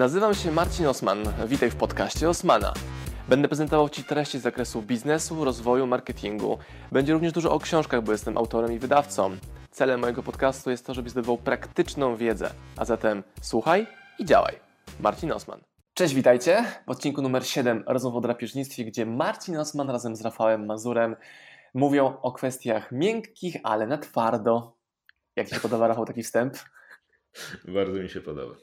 Nazywam się Marcin Osman. Witaj w podcaście Osmana. Będę prezentował Ci treści z zakresu biznesu, rozwoju, marketingu. Będzie również dużo o książkach, bo jestem autorem i wydawcą. Celem mojego podcastu jest to, żebyś zdobywał praktyczną wiedzę. A zatem słuchaj i działaj. Marcin Osman. Cześć, witajcie w odcinku numer 7 Rozmów o drapieżnictwie, gdzie Marcin Osman razem z Rafałem Mazurem mówią o kwestiach miękkich, ale na twardo. Jak Ci się podoba, Rafał, taki wstęp? Bardzo mi się podoba.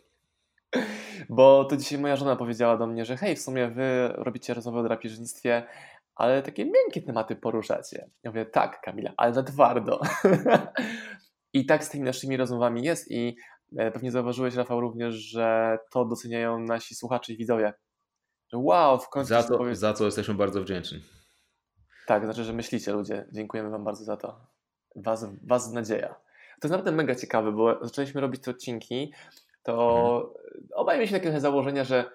Bo to dzisiaj moja żona powiedziała do mnie, że hej, w sumie wy robicie rozmowę o drapieżnictwie, ale takie miękkie tematy poruszacie. Ja mówię, tak, Kamila, ale na twardo. I tak z tymi naszymi rozmowami jest i e, pewnie zauważyłeś, Rafał, również, że to doceniają nasi słuchacze i widzowie. Że wow, w końcu... Za to, za co jesteśmy bardzo wdzięczni. Tak, znaczy, że myślicie ludzie. Dziękujemy wam bardzo za to. Was, was nadzieja. To jest naprawdę mega ciekawe, bo zaczęliśmy robić te odcinki to mhm. obaj mieliśmy takie założenia, że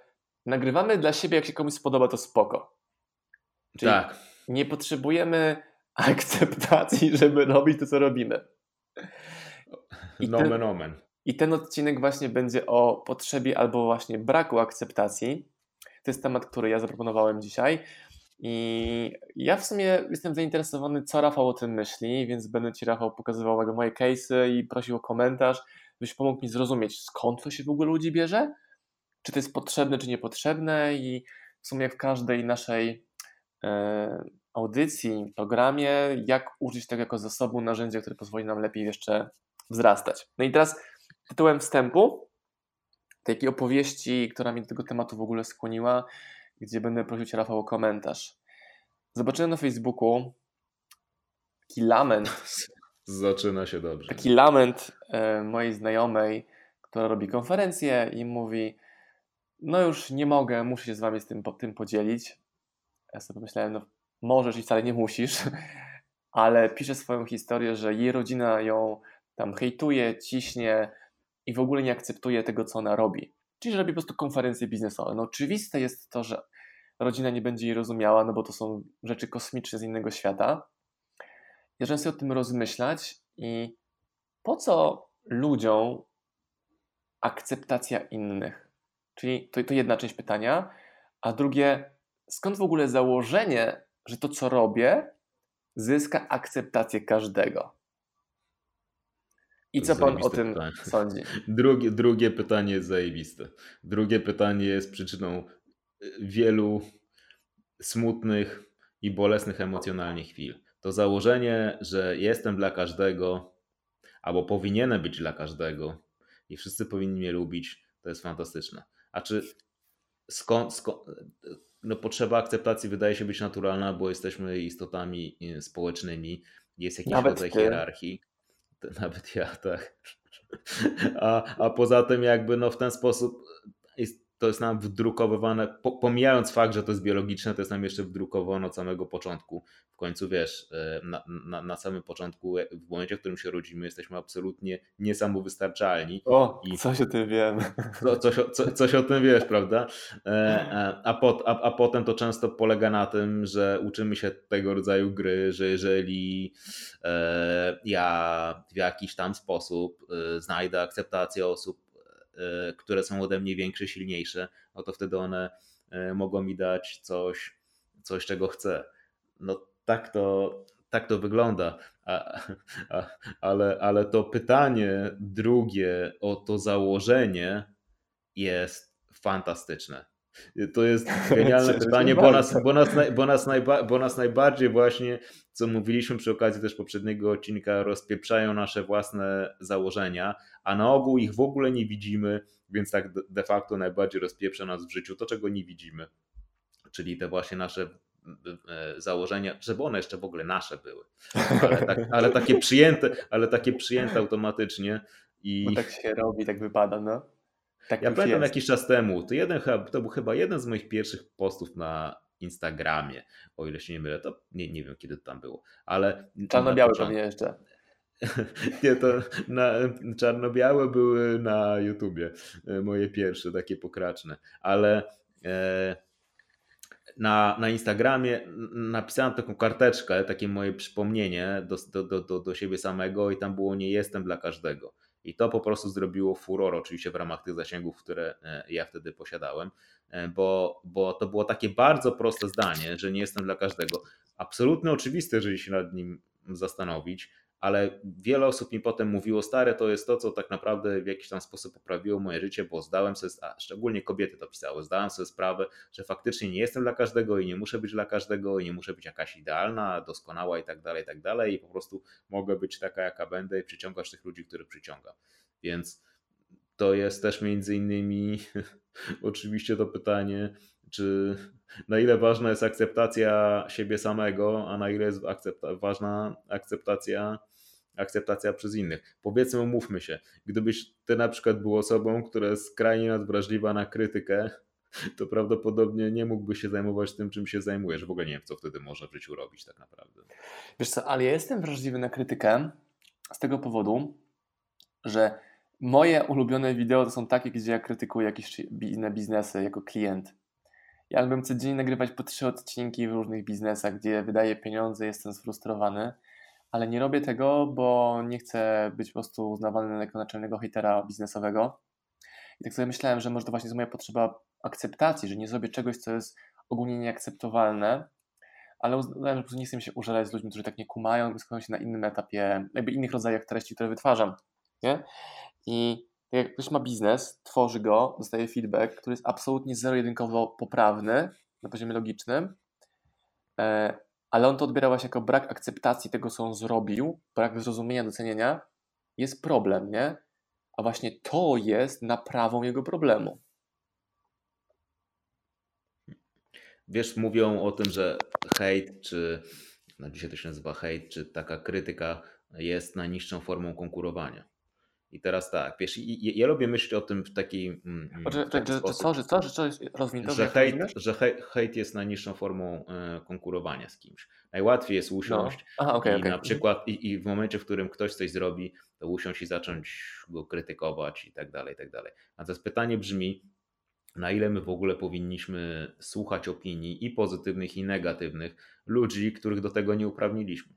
nagrywamy dla siebie, jak się komuś spodoba, to spoko. Czyli tak. nie potrzebujemy akceptacji, żeby robić to, co robimy. I nomen, ten, nomen. I ten odcinek właśnie będzie o potrzebie albo właśnie braku akceptacji. To jest temat, który ja zaproponowałem dzisiaj. I ja w sumie jestem zainteresowany, co Rafał o tym myśli, więc będę Ci, Rafał, pokazywał moje case'y i prosił o komentarz byś pomógł mi zrozumieć, skąd to się w ogóle ludzi bierze, czy to jest potrzebne, czy niepotrzebne i w sumie w każdej naszej e, audycji, programie, jak użyć tego jako zasobu, narzędzia, które pozwoli nam lepiej jeszcze wzrastać. No i teraz tytułem wstępu, takiej opowieści, która mnie do tego tematu w ogóle skłoniła, gdzie będę prosił Cię, Rafał, o komentarz. Zobaczyłem na Facebooku taki lament Zaczyna się dobrze. Taki lament e, mojej znajomej, która robi konferencję i mówi: No już nie mogę, muszę się z wami z tym, tym podzielić. Ja sobie pomyślałem: No, możesz i wcale nie musisz, ale pisze swoją historię, że jej rodzina ją tam hejtuje, ciśnie i w ogóle nie akceptuje tego, co ona robi. Czyli, że robi po prostu konferencje biznesowe. No, oczywiste jest to, że rodzina nie będzie jej rozumiała, no bo to są rzeczy kosmiczne z innego świata zacząłem sobie o tym rozmyślać i po co ludziom akceptacja innych? Czyli to, to jedna część pytania. A drugie, skąd w ogóle założenie, że to, co robię, zyska akceptację każdego? I co pan o tym pytanie. sądzi? Drugie, drugie pytanie jest zajebiste. Drugie pytanie jest przyczyną y, wielu smutnych i bolesnych emocjonalnie chwil to założenie, że jestem dla każdego, albo powinienem być dla każdego i wszyscy powinni mnie lubić, to jest fantastyczne. A czy skąd, skąd no potrzeba akceptacji wydaje się być naturalna, bo jesteśmy istotami e, społecznymi, jest jakiś Nawet rodzaj ty. hierarchii. Nawet ja, tak. A, a poza tym jakby no w ten sposób jest to jest nam wdrukowywane, pomijając fakt, że to jest biologiczne, to jest nam jeszcze wdrukowane od samego początku. W końcu wiesz, e, na, na, na samym początku, e, w momencie, w którym się rodzimy, jesteśmy absolutnie niesamowystarczalni. O, I coś o tym wiem. Co, coś, co, coś o tym wiesz, prawda? E, a, pot, a, a potem to często polega na tym, że uczymy się tego rodzaju gry, że jeżeli ja w jakiś tam sposób znajdę akceptację osób, które są ode mnie większe, silniejsze, no to wtedy one e, mogą mi dać coś, coś czego chcę. No tak to, tak to wygląda. A, a, ale, ale to pytanie drugie o to założenie jest fantastyczne. To jest genialne pytanie, bo nas, bo, nas, bo, nas najba, bo nas najbardziej właśnie, co mówiliśmy przy okazji też poprzedniego odcinka, rozpieprzają nasze własne założenia, a na ogół ich w ogóle nie widzimy, więc tak de facto najbardziej rozpieprza nas w życiu to, czego nie widzimy. Czyli te właśnie nasze e, założenia, żeby one jeszcze w ogóle nasze były, ale, tak, ale takie przyjęte, ale takie przyjęte automatycznie. I... Bo tak się robi, tak wypada, no. Tak ja pamiętam jest. jakiś czas temu, to, jeden, to był chyba jeden z moich pierwszych postów na Instagramie, o ile się nie mylę, to nie, nie wiem kiedy to tam było, ale... Czarno-białe pewnie jeszcze. nie, to na, czarno-białe były na YouTubie, e, moje pierwsze, takie pokraczne, ale... E, na, na Instagramie napisałem taką karteczkę, takie moje przypomnienie do, do, do, do siebie samego i tam było nie jestem dla każdego. I to po prostu zrobiło furor, oczywiście w ramach tych zasięgów, które e, ja wtedy posiadałem, e, bo, bo to było takie bardzo proste zdanie, że nie jestem dla każdego. Absolutnie oczywiste, jeżeli się nad nim zastanowić, ale wiele osób mi potem mówiło, stare to jest to, co tak naprawdę w jakiś tam sposób poprawiło moje życie, bo zdałem sobie, a szczególnie kobiety to pisały, zdałem sobie sprawę, że faktycznie nie jestem dla każdego i nie muszę być dla każdego i nie muszę być jakaś idealna, doskonała i tak dalej, i tak dalej i po prostu mogę być taka, jaka będę i przyciągać tych ludzi, których przyciągam. Więc to jest też między innymi oczywiście to pytanie, czy na ile ważna jest akceptacja siebie samego, a na ile jest akcepta ważna akceptacja akceptacja przez innych. Powiedzmy, umówmy się, gdybyś ty na przykład był osobą, która jest skrajnie nadwrażliwa na krytykę, to prawdopodobnie nie mógłbyś się zajmować tym, czym się zajmujesz. W ogóle nie wiem, co wtedy można w życiu robić tak naprawdę. Wiesz co, ale ja jestem wrażliwy na krytykę z tego powodu, że moje ulubione wideo to są takie, gdzie ja krytykuję jakieś inne biznesy jako klient. Ja lubię codziennie nagrywać po trzy odcinki w różnych biznesach, gdzie wydaję pieniądze, jestem sfrustrowany ale nie robię tego, bo nie chcę być po prostu uznawany jako naczelnego hejtera biznesowego. I tak sobie myślałem, że może to właśnie jest moja potrzeba akceptacji, że nie zrobię czegoś, co jest ogólnie nieakceptowalne, ale uznałem, że po prostu nie chcę się użalać z ludźmi, którzy tak nie kumają, wyskują się na innym etapie, jakby innych rodzajach treści, które wytwarzam. Nie? I tak jak ktoś ma biznes, tworzy go, dostaje feedback, który jest absolutnie zero-jedynkowo poprawny na poziomie logicznym, e, ale on to odbiera właśnie jako brak akceptacji tego, co on zrobił, brak zrozumienia, docenienia, jest problem, nie? A właśnie to jest naprawą jego problemu. Wiesz, mówią o tym, że hejt, czy no dzisiaj to się nazywa hejt, czy taka krytyka jest najniższą formą konkurowania. I teraz tak, wiesz, ja, ja lubię myśleć o tym w taki. Mm, w taki że, sposób, że co, że co, rozwin to, że, hejt, że hejt jest najniższą formą e, konkurowania z kimś. Najłatwiej jest usiąść no. Aha, okay, i okay. na przykład i, i, w momencie, w którym ktoś coś zrobi, to usiąść i zacząć go krytykować i tak dalej, i tak dalej. A teraz pytanie brzmi, na ile my w ogóle powinniśmy słuchać opinii i pozytywnych, i negatywnych ludzi, których do tego nie uprawniliśmy.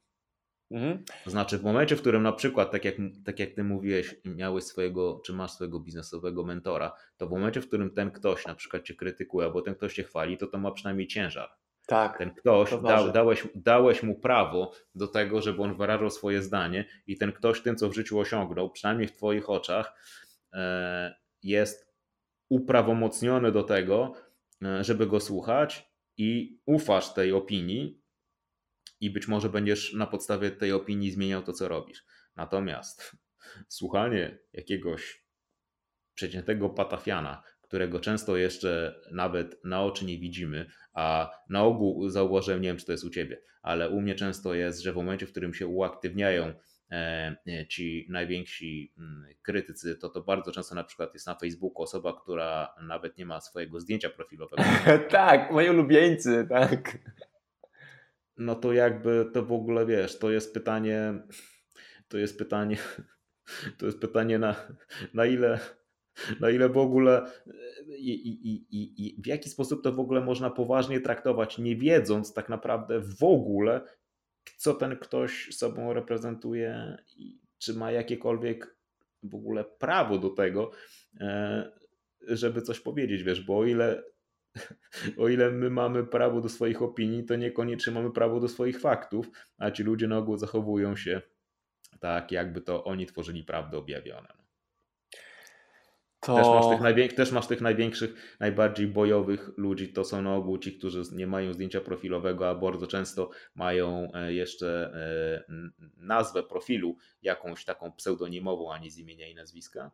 Mhm. To znaczy, w momencie, w którym na przykład, tak jak, tak jak ty mówiłeś, miałeś swojego, czy masz swojego biznesowego mentora, to w momencie, w którym ten ktoś na przykład cię krytykuje, albo ten ktoś cię chwali, to to ma przynajmniej ciężar. Tak. Ten ktoś, dał, dałeś, dałeś mu prawo do tego, żeby on wyrażał swoje zdanie, i ten ktoś tym, co w życiu osiągnął, przynajmniej w Twoich oczach, e, jest uprawomocniony do tego, e, żeby go słuchać i ufasz tej opinii, i być może będziesz na podstawie tej opinii zmieniał to, co robisz. Natomiast słuchanie jakiegoś przeciętnego patafiana, którego często jeszcze nawet na oczy nie widzimy, a na ogół zauważyłem, nie wiem czy to jest u ciebie, ale u mnie często jest, że w momencie, w którym się uaktywniają e, e, ci najwięksi mm, krytycy, to to bardzo często na przykład jest na Facebooku osoba, która nawet nie ma swojego zdjęcia profilowego. tak, moi ulubieńcy, tak no to jakby to w ogóle wiesz, to jest pytanie, to jest pytanie, to jest pytanie na, na ile, na ile w ogóle i, i, i, i w jaki sposób to w ogóle można poważnie traktować, nie wiedząc tak naprawdę w ogóle, co ten ktoś sobą reprezentuje i czy ma jakiekolwiek w ogóle prawo do tego, e, żeby coś powiedzieć, wiesz, bo o ile o ile my mamy prawo do swoich opinii, to niekoniecznie mamy prawo do swoich faktów, a ci ludzie na ogół zachowują się tak, jakby to oni tworzyli prawdę objawione. To... Też, masz tych największych, też masz tych największych, najbardziej bojowych ludzi. To są na ogół ci, którzy nie mają zdjęcia profilowego, a bardzo często mają e, jeszcze e, nazwę profilu, jakąś taką pseudonimową, a nie z imienia i nazwiska.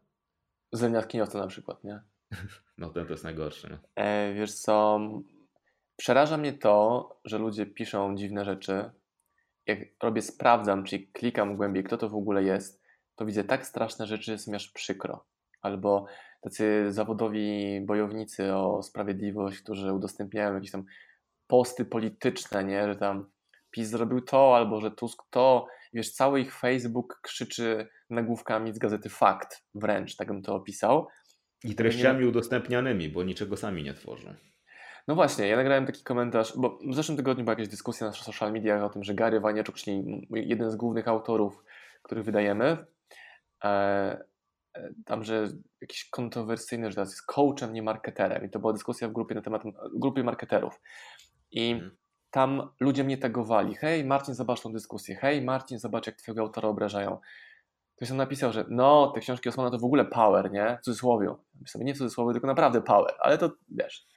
Zeniat Kiniota na przykład, nie? No ten to jest najgorszy. E, wiesz co, przeraża mnie to, że ludzie piszą dziwne rzeczy. Jak robię, sprawdzam, czyli klikam głębiej, kto to w ogóle jest, to widzę tak straszne rzeczy, jest mi aż przykro. Albo tacy zawodowi bojownicy o sprawiedliwość, którzy udostępniają jakieś tam posty polityczne, nie? że tam PiS zrobił to, albo że Tusk to. Wiesz, cały ich Facebook krzyczy nagłówkami z gazety Fakt, wręcz, tak bym to opisał. I treściami udostępnianymi, bo niczego sami nie tworzą. No właśnie, ja nagrałem taki komentarz, bo w zeszłym tygodniu była jakaś dyskusja na social mediach o tym, że Gary Wanieczuk, czyli jeden z głównych autorów, których wydajemy, e, e, tam, że jakiś kontrowersyjny, że teraz jest coachem, nie marketerem. I to była dyskusja w grupie na temat grupy marketerów. I Mhm. tam ludzie mnie tagowali. Hej, Marcin, zobacz tą dyskusję. Hej, Marcin, zobacz, jak twojego autora obrażają. Ktoś tam napisał, że no, te książki Osmana to w ogóle power, nie? W cudzysłowie. Sobie nie w cudzysłowie, tylko naprawdę power. Ale to, wiesz,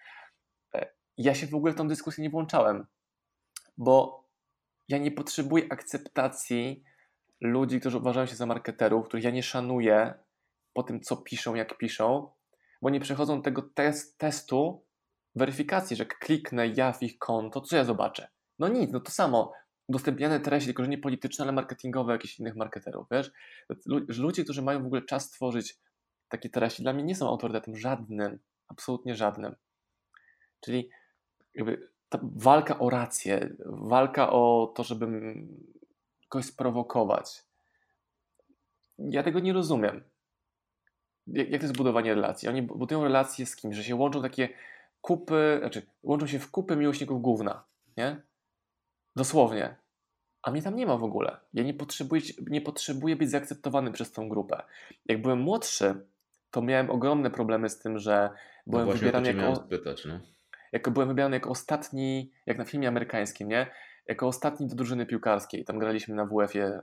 e, ja się w ogóle w tą dyskusję nie włączałem, bo ja nie potrzebuję akceptacji ludzi, którzy uważają się za marketerów, których ja nie szanuję po tym, co piszą, jak piszą, bo nie przechodzą tego test, testu weryfikacji, że kliknę ja w ich konto, co ja zobaczę? No nic, no to samo. Udostępniane treści, tylko że nie polityczne, ale marketingowe jakichś innych marketerów, wiesz? Ludzie, którzy mają w ogóle czas tworzyć takie treści, dla mnie nie są autorytetem żadnym, absolutnie żadnym. Czyli jakby ta walka o rację, walka o to, żeby kogoś sprowokować. Ja tego nie rozumiem. Jak, jak to jest budowanie relacji? Oni budują relacje z kimś, że się łączą takie kupy, znaczy łączą się w kupy miłośników gówna, nie? Dosłownie. A mnie tam nie ma w ogóle. Ja nie potrzebuję, nie potrzebuję być zaakceptowany przez tą grupę. Jak byłem młodszy, to miałem ogromne problemy z tym, że No byłem właśnie o to wybierany jako, spytać, no. jako byłem wybierany jako ostatni, jak na filmie amerykańskim, nie? Jako ostatni do drużyny piłkarskiej. Tam graliśmy na WF-ie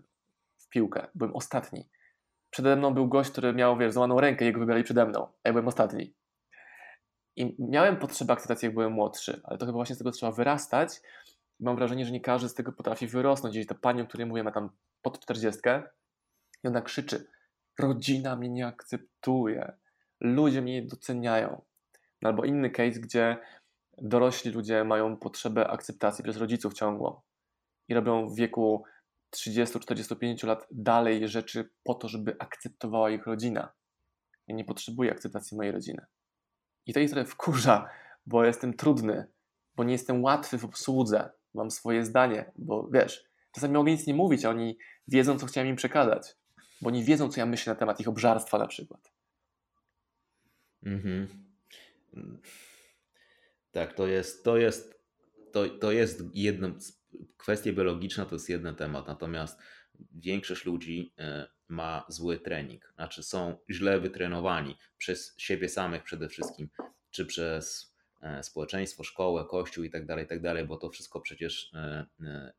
w piłkę. Byłem ostatni. Przede mną był gość, który miał, wiesz, złamaną rękę, jego wybrali przede mną, a ja byłem ostatni. I miałem potrzebę akceptacji, jak byłem młodszy, ale to chyba właśnie z tego trzeba wyrastać. Mam wrażenie, że nie każdy z tego potrafi wyrosnąć. Gdzieś ta pani, o której mówię, ma tam pod 40 i ona krzyczy: Rodzina mnie nie akceptuje, ludzie mnie nie doceniają. No albo inny case, gdzie dorośli ludzie mają potrzebę akceptacji przez rodziców ciągłą i robią w wieku 30-45 lat dalej rzeczy po to, żeby akceptowała ich rodzina. Ja nie potrzebuję akceptacji mojej rodziny. I to ich trochę wkurza, bo jestem trudny, bo nie jestem łatwy w obsłudze, mam swoje zdanie, bo wiesz, czasami mogę nic nie mówić, a oni wiedzą, co chciałem im przekazać, bo oni wiedzą, co ja myślę na temat ich obżarstwa na przykład. Mhm. Tak, to jest, to jest, to, to jest jedno, kwestia biologiczna to jest jeden temat, natomiast większość ludzi e, ma zły trening, znaczy są źle wytrenowani przez siebie samych przede wszystkim, czy przez społeczeństwo, szkołę, kościół i tak dalej, tak dalej, bo to wszystko przecież e,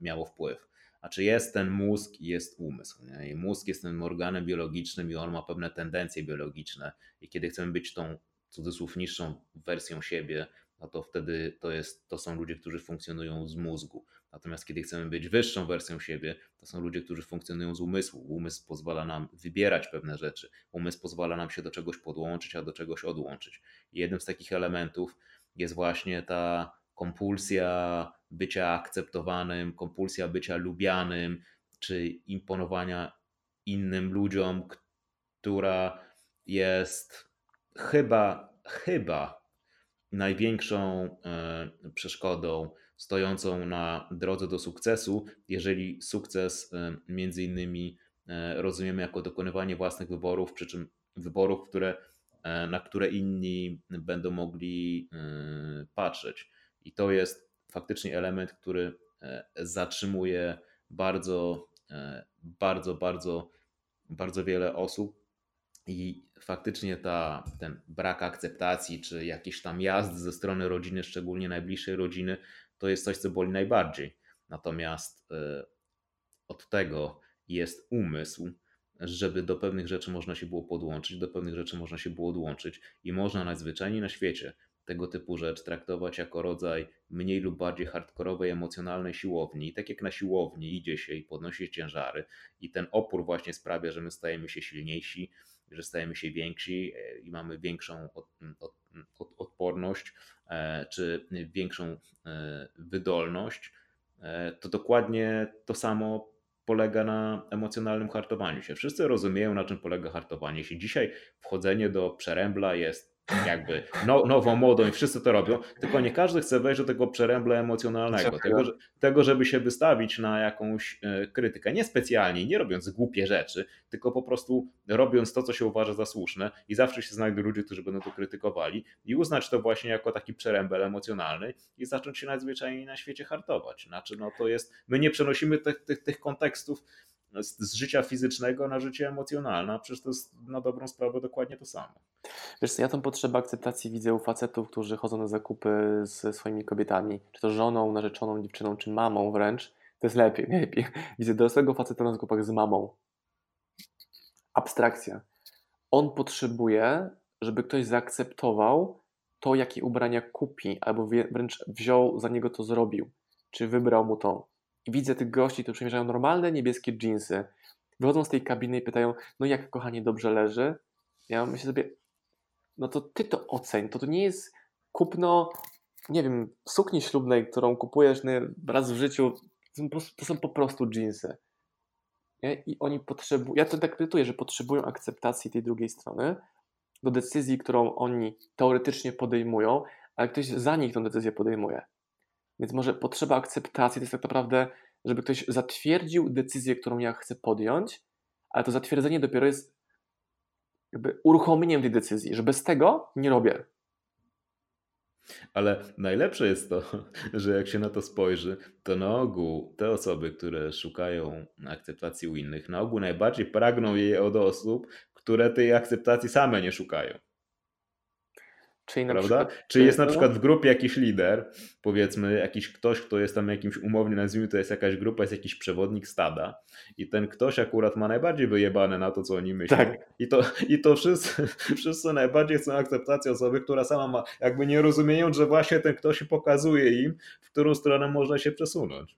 miało wpływ. Znaczy jest ten mózg i jest umysł. Nie? I mózg jest tym organem biologicznym i on ma pewne tendencje biologiczne i kiedy chcemy być tą cudzysłów niższą wersją siebie, no to wtedy to, jest, to są ludzie, którzy funkcjonują z mózgu. Natomiast kiedy chcemy być wyższą wersją siebie, to są ludzie, którzy funkcjonują z umysłu. Umysł pozwala nam wybierać pewne rzeczy. Umysł pozwala nam się do czegoś podłączyć, a do czegoś odłączyć. I jednym z takich elementów jest właśnie ta kompulsja bycia akceptowanym, kompulsja bycia lubianym, czy imponowania innym ludziom, która jest chyba, chyba największą e, przeszkodą stojącą na drodze do sukcesu, jeżeli sukces e, między innymi e, rozumiemy jako dokonywanie własnych wyborów, przy czym wyborów, które, na które inni będą mogli patrzeć. I to jest faktycznie element, który zatrzymuje bardzo, bardzo, bardzo, bardzo wiele osób i faktycznie ta, ten brak akceptacji, czy jakiś tam jazd ze strony rodziny, szczególnie najbliższej rodziny, to jest coś, co boli najbardziej. Natomiast od tego jest umysł, żeby do pewnych rzeczy można się było podłączyć, do pewnych rzeczy można się było odłączyć i można najzwyczajniej na świecie tego typu rzecz traktować jako rodzaj mniej lub bardziej hardkorowej, emocjonalnej siłowni. I tak jak na siłowni idzie się i podnosi ciężary, i ten opór właśnie sprawia, że my stajemy się silniejsi, że stajemy się więksi e, i mamy większą od, od, od, odporność e, czy większą e, wydolność, to dokładnie to samo polega na emocjonalnym hartowaniu się. Wszyscy rozumieją, na czym polega hartowanie się. Dzisiaj wchodzenie do przerębla jest jakby no, nową modą i wszyscy to robią, tylko nie każdy chce wejść do tego przerębla emocjonalnego, tego, tego, żeby się wystawić na jakąś e, krytykę. Nie specjalnie, nie robiąc głupie rzeczy, tylko po prostu robiąc to, co się uważa za słuszne i zawsze się znajdą ludzie, którzy będą to krytykowali i uznać to właśnie jako taki przerębel emocjonalny i zacząć się najzwyczajniej na świecie hartować. Znaczy, no to jest, my nie przenosimy tych, tych, tych kontekstów z, z życia fizycznego na życie emocjonalne, a przecież to jest na dobrą sprawę dokładnie to samo. Wiesz ja tą potrzebę akceptacji widzę u facetów, którzy chodzą na zakupy ze swoimi kobietami, czy to żoną, narzeczoną, dziewczyną, czy mamą wręcz. To jest lepiej, lepiej. Widzę dorosłego faceta na zakupach z mamą. Abstrakcja. On potrzebuje, żeby ktoś zaakceptował to, jakie ubrania kupi, albo wręcz wziął za niego to zrobił, czy wybrał mu to. I widzę tych gości, którzy przymierzają normalne niebieskie dżinsy, wychodzą z tej kabiny i pytają, no jak kochanie dobrze leży? Ja myślę sobie, no to ty to oceń, to to nie jest kupno, nie wiem, sukni ślubnej, którą kupujesz raz w życiu, to są po prostu dżinsy. I oni potrzebują, ja to interpretuję, że potrzebują akceptacji tej drugiej strony do decyzji, którą oni teoretycznie podejmują, ale ktoś za nich tę decyzję podejmuje. Więc może potrzeba akceptacji to jest tak naprawdę, żeby ktoś zatwierdził decyzję, którą ja chcę podjąć, ale to zatwierdzenie dopiero jest jakby uruchomieniem tej decyzji, że bez tego nie robię. Ale najlepsze jest to, że jak się na to spojrzy, to na ogół te osoby, które szukają akceptacji u innych, na ogół najbardziej pragną jej od osób, które tej akceptacji same nie szukają. Czyli na Prawda? Przykład, Czy jest na przykład w grupie jakiś lider, powiedzmy, jakiś ktoś, kto jest tam jakimś umownie, nazwijmy to jest jakaś grupa, jest jakiś przewodnik stada i ten ktoś akurat ma najbardziej wyjebane na to, co oni myślą. Tak. I to, i to wszyscy, wszyscy najbardziej chcą akceptacji osoby, która sama ma, jakby nie rozumieją, że właśnie ten ktoś pokazuje im, w którą stronę można się przesunąć.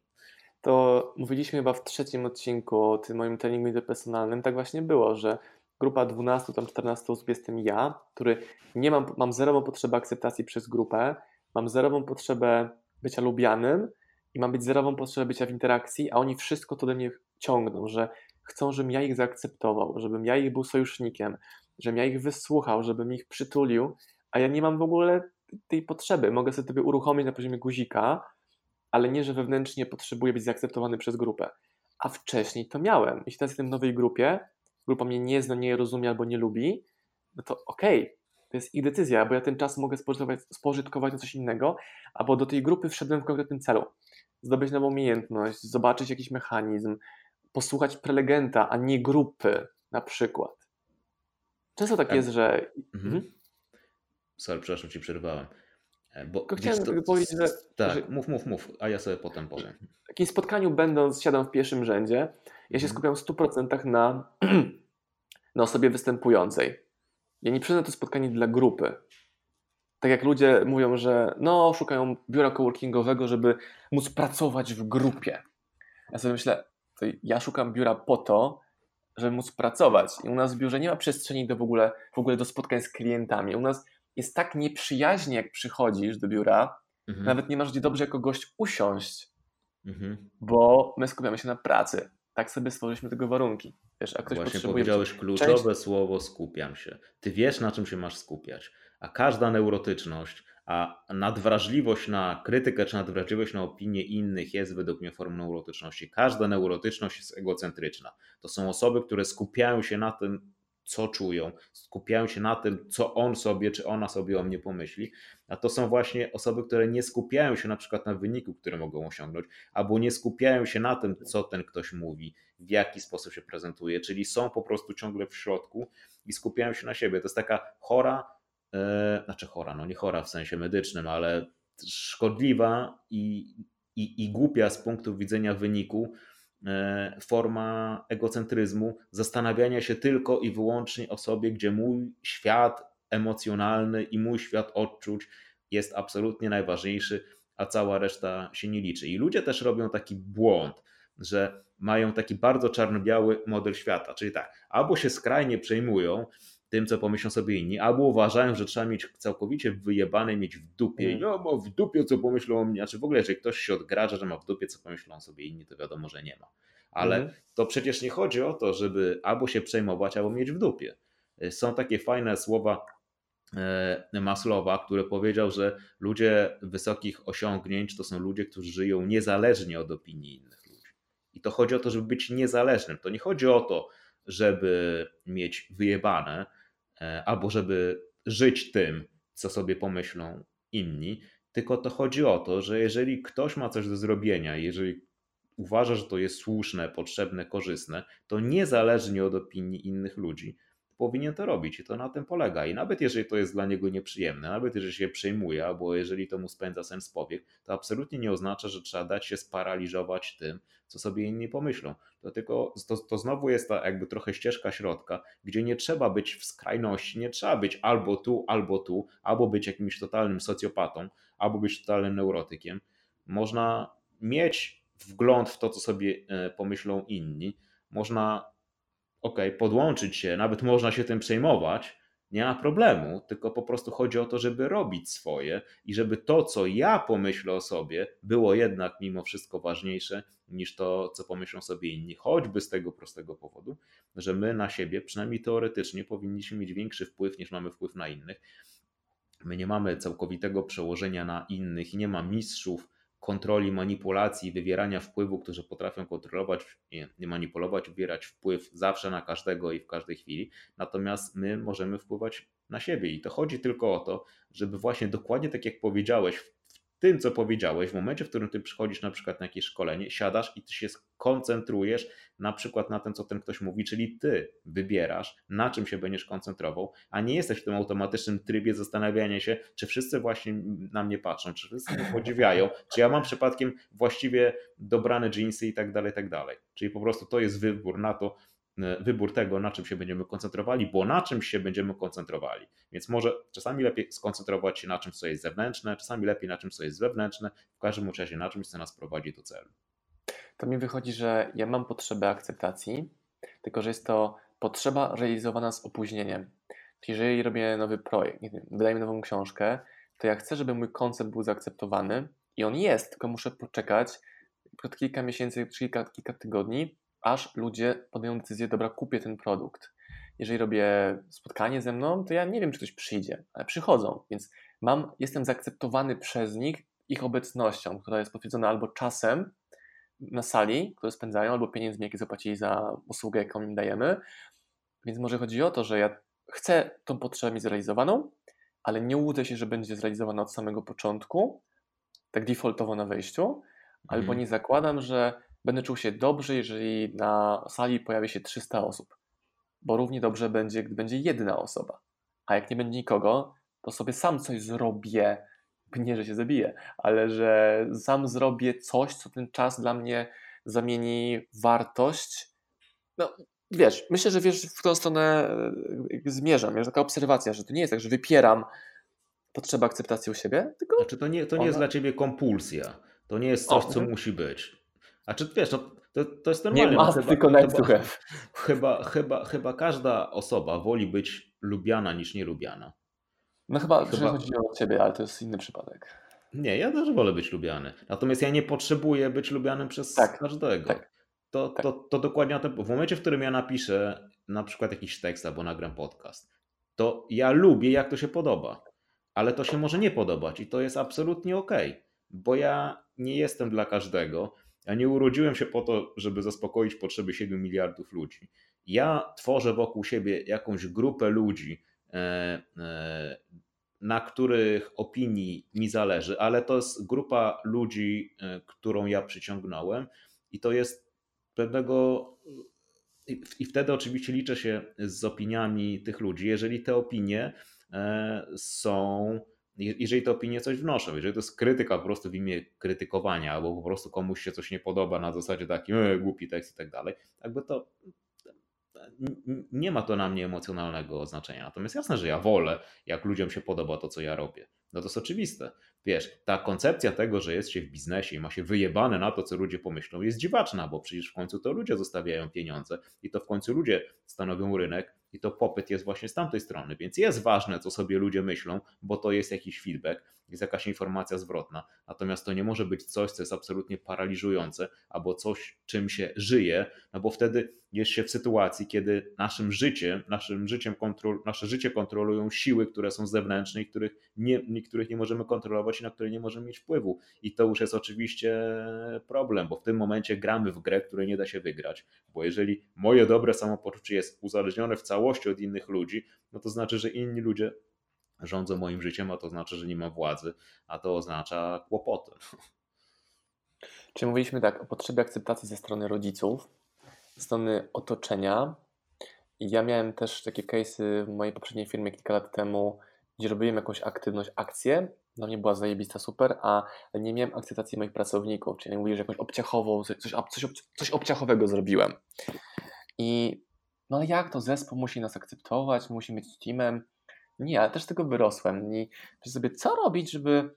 To mówiliśmy chyba w trzecim odcinku o tym moim treningu interpersonalnym, tak właśnie było, że grupa 12, tam 14 osób jestem ja, który nie mam, mam zerową potrzebę akceptacji przez grupę, mam zerową potrzebę bycia lubianym i mam być zerową potrzebę bycia w interakcji, a oni wszystko to do mnie ciągną, że chcą, żebym ja ich zaakceptował, żebym ja ich był sojusznikiem, żebym ja ich wysłuchał, żebym ich przytulił, a ja nie mam w ogóle tej potrzeby. Mogę sobie sobie uruchomić na poziomie guzika, ale nie, że wewnętrznie potrzebuję być zaakceptowany przez grupę. A wcześniej to miałem. Jeśli teraz jestem w nowej grupie, grupa mnie nie zna, nie rozumie albo nie lubi, no to okej, okay, to jest ich decyzja, bo ja ten czas mogę spożytkować, na coś innego, albo do tej grupy wszedłem w konkretnym celu. Zdobyć nową umiejętność, zobaczyć jakiś mechanizm, posłuchać prelegenta, a nie grupy na przykład. Często tak, tak. jest, że... Mhm. mhm. Sorry, przepraszam, ci przerwałem. E, bo, Tylko chciałem to, powiedzieć, że... Tak, że, mów, mów, mów, a ja sobie potem powiem. W takim spotkaniu będąc, siadam w pierwszym rzędzie, ja się mhm. skupiam w 100% na, na osobie występującej. Ja nie przyznam to spotkanie dla grupy. Tak jak ludzie mówią, że no, szukają biura coworkingowego, żeby móc pracować w grupie. Ja sobie myślę, to ja szukam biura po to, żeby móc pracować. I u nas w biurze nie ma przestrzeni do w ogóle, w ogóle do spotkań z klientami. U nas jest tak nieprzyjaźnie, jak przychodzisz do biura, mhm. nawet nie masz gdzie dobrze jako gość usiąść, mhm. bo my skupiamy się na pracy. Tak sobie stworzyliśmy tego warunki. Wiesz, a ktoś Właśnie powiedziałeś kluczowe część... słowo skupiam się. Ty wiesz, na czym się masz skupiać, a każda neurotyczność, a nadwrażliwość na krytykę czy nadwrażliwość na opinię innych jest według mnie formą neurotyczności. Każda neurotyczność jest egocentryczna. To są osoby, które skupiają się na tym, co czują, skupiają się na tym, co on sobie czy ona sobie o mnie pomyśli, a to są właśnie osoby, które nie skupiają się na przykład na wyniku, który mogą osiągnąć, albo nie skupiają się na tym, co ten ktoś mówi, w jaki sposób się prezentuje, czyli są po prostu ciągle w środku i skupiają się na siebie. To jest taka chora, e, znaczy chora, no nie chora w sensie medycznym, ale szkodliwa i, i, i głupia z punktu widzenia wyniku, forma egocentryzmu, zastanawiania się tylko i wyłącznie o sobie, gdzie mój świat emocjonalny i mój świat odczuć jest absolutnie najważniejszy, a cała reszta się nie liczy. I ludzie też robią taki błąd, że mają taki bardzo czarno-biały model świata, czyli tak, albo się skrajnie przejmują tym, co pomyślą sobie inni, albo uważają, że trzeba mieć całkowicie wyjebane, mieć w dupie, no ma w dupie, co pomyślą o mnie, znaczy w ogóle, jeżeli ktoś się odgraża, że ma w dupie, co pomyślą sobie inni, to wiadomo, że nie ma. Ale mm. to przecież nie chodzi o to, żeby albo się przejmować, albo mieć w dupie. Są takie fajne słowa e, Maslowa, który powiedział, że ludzie wysokich osiągnięć to są ludzie, którzy żyją niezależnie od opinii innych ludzi. I to chodzi o to, żeby być niezależnym. To nie chodzi o to, żeby mieć wyjebane, albo żeby żyć tym, co sobie pomyślą inni, tylko to chodzi o to, że jeżeli ktoś ma coś do zrobienia, jeżeli uważa, że to jest słuszne, potrzebne, korzystne, to niezależnie od opinii innych ludzi, powinien to robić i to na tym polega. I nawet jeżeli to jest dla niego nieprzyjemne, nawet jeżeli się przejmuje, albo jeżeli to mu spędza sens powiek, to absolutnie nie oznacza, że trzeba dać się sparaliżować tym, co sobie inni pomyślą. To tylko to, to znowu jest ta jakby trochę ścieżka środka, gdzie nie trzeba być w skrajności, nie trzeba być albo tu, albo tu, albo być jakimś totalnym socjopatą, albo być totalnym neurotykiem. Można mieć wgląd w to, co sobie e, pomyślą inni. Można ok, podłączyć się, nawet można się tym przejmować, nie ma problemu, tylko po prostu chodzi o to, żeby robić swoje i żeby to, co ja pomyślę o sobie, było jednak mimo wszystko ważniejsze niż to, co pomyślą sobie inni, choćby z tego prostego powodu, że my na siebie, przynajmniej teoretycznie, powinniśmy mieć większy wpływ niż mamy wpływ na innych. My nie mamy całkowitego przełożenia na innych i nie ma mistrzów kontroli, manipulacji, wywierania wpływu, którzy potrafią kontrolować, nie manipulować, wywierać wpływ zawsze na każdego i w każdej chwili. Natomiast my możemy wpływać na siebie i to chodzi tylko o to, żeby właśnie dokładnie tak jak powiedziałeś, tym, co powiedziałeś, w momencie, w którym ty przychodzisz na przykład na jakieś szkolenie, siadasz i ty się koncentrujesz na przykład na tym, co ten ktoś mówi, czyli ty wybierasz, na czym się będziesz koncentrował, a nie jesteś w tym automatycznym trybie zastanawiania się, czy wszyscy właśnie na mnie patrzą, czy wszyscy mnie podziwiają, czy ja mam przypadkiem właściwie dobrane jeansy i tak dalej, tak dalej. Czyli po prostu to jest wybór na to, wybór tego, na czym się będziemy koncentrowali, bo na czym się będziemy koncentrowali. Więc może czasami lepiej skoncentrować się na czymś, co jest zewnętrzne, czasami lepiej na czymś, co jest wewnętrzne, w każdym razie na czymś, co nas prowadzi do celu. To mi wychodzi, że ja mam potrzebę akceptacji, tylko że jest to potrzeba realizowana z opóźnieniem. Czyli jeżeli robię nowy projekt, wydaję nową książkę, to ja chcę, żeby mój koncept był zaakceptowany i on jest, tylko muszę poczekać kilka miesięcy, kilka, kilka tygodni, aż ludzie podejmą decyzję, dobra, kupię ten produkt. Jeżeli robię spotkanie ze mną, to ja nie wiem, czy ktoś przyjdzie, ale przychodzą, więc mam, jestem zaakceptowany przez nich ich obecnością, która jest potwierdzona albo czasem na sali, które spędzają, albo pieniędzmi, jakie zapłacili za usługę, jaką im dajemy. Więc może chodzi o to, że ja chcę tą potrzebę mieć zrealizowaną, ale nie łudzę się, że będzie zrealizowana od samego początku, tak defaultowo na wejściu, albo mhm. nie zakładam, że będę czuł się dobrze, jeżeli na sali pojawi się 300 osób, bo równie dobrze będzie, gdy będzie jedna osoba. A jak nie będzie nikogo, to sobie sam coś zrobię. Nie, że się zabiję, ale że sam zrobię coś, co ten czas dla mnie zamieni wartość. No, wiesz, myślę, że wiesz, w którą stronę e, zmierzam. Jest taka obserwacja, że to nie jest tak, że wypieram potrzebę akceptacji u siebie, tylko. Znaczy, to nie, to nie ona... jest dla ciebie kompulsja. To nie jest coś, o, co no. musi być. A czy wiesz, no, to, to jest normalne. Nie no, tylko nice chyba, chyba, chyba, chyba każda osoba woli być lubiana niż nielubiana. No chyba, chyba... chodzi o ciebie, ale to jest inny przypadek. Nie, ja też wolę być lubiany. Natomiast ja nie potrzebuję być lubianym przez tak, każdego. Tak, to, tak. To, to dokładnie w momencie, w którym ja napiszę na przykład jakiś tekst albo nagram podcast, to ja lubię, jak to się podoba. Ale to się może nie podobać i to jest absolutnie ok, bo ja nie jestem dla każdego ja nie urodziłem się po to, żeby zaspokoić potrzeby 7 miliardów ludzi. Ja tworzę wokół siebie jakąś grupę ludzi, e, e, na których opinii mi zależy, ale to jest grupa ludzi, e, którą ja przyciągnąłem i to jest pewnego. I wtedy oczywiście liczę się z opiniami tych ludzi. Jeżeli te opinie są jeżeli te opinie coś wnoszą, jeżeli to jest krytyka po prostu w imię krytykowania, albo po prostu komuś się coś nie podoba na zasadzie takim e, głupi tekst i tak dalej, jakby to nie ma to na mnie emocjonalnego znaczenia. Natomiast jasne, że ja wolę, jak ludziom się podoba to, co ja robię. No to jest oczywiste. Wiesz, ta koncepcja tego, że jest się w biznesie i ma się wyjebane na to, co ludzie pomyślą, jest dziwaczna, bo przecież w końcu to ludzie zostawiają pieniądze i to w końcu ludzie stanowią rynek i to popyt jest właśnie z tamtej strony, więc jest ważne, co sobie ludzie myślą, bo to jest jakiś feedback, jest jakaś informacja zwrotna. Natomiast to nie może być coś, co jest absolutnie paraliżujące, albo coś, czym się żyje, no bo wtedy jest się w sytuacji, kiedy naszym życiem, naszym życiem kontrol, nasze życie kontrolują siły, które są zewnętrzne i których nie, których nie możemy kontrolować i na które nie możemy mieć wpływu. I to już jest oczywiście problem, bo w tym momencie gramy w grę, której nie da się wygrać. Bo jeżeli moje dobre samopoczucie jest uzależnione w całości od innych ludzi, no to znaczy, że inni ludzie rządzą moim życiem, a to znaczy, że nie mam władzy, a to oznacza kłopoty. Czyli mówiliśmy tak o potrzebie akceptacji ze strony rodziców, ze strony otoczenia. Ja miałem też takie case'y w mojej poprzedniej firmie kilka lat temu, gdzie robiłem jakąś aktywność, akcję. Dla mnie była zajebista, super, a nie miałem akceptacji moich pracowników, czyli mówili, że jakąś obciachową, coś, coś, coś obciachowego zrobiłem. I no jak to zespół musi nas akceptować, musi mieć teamem. Nie, ale też tego wyrosłem. I myślę sobie, co robić, żeby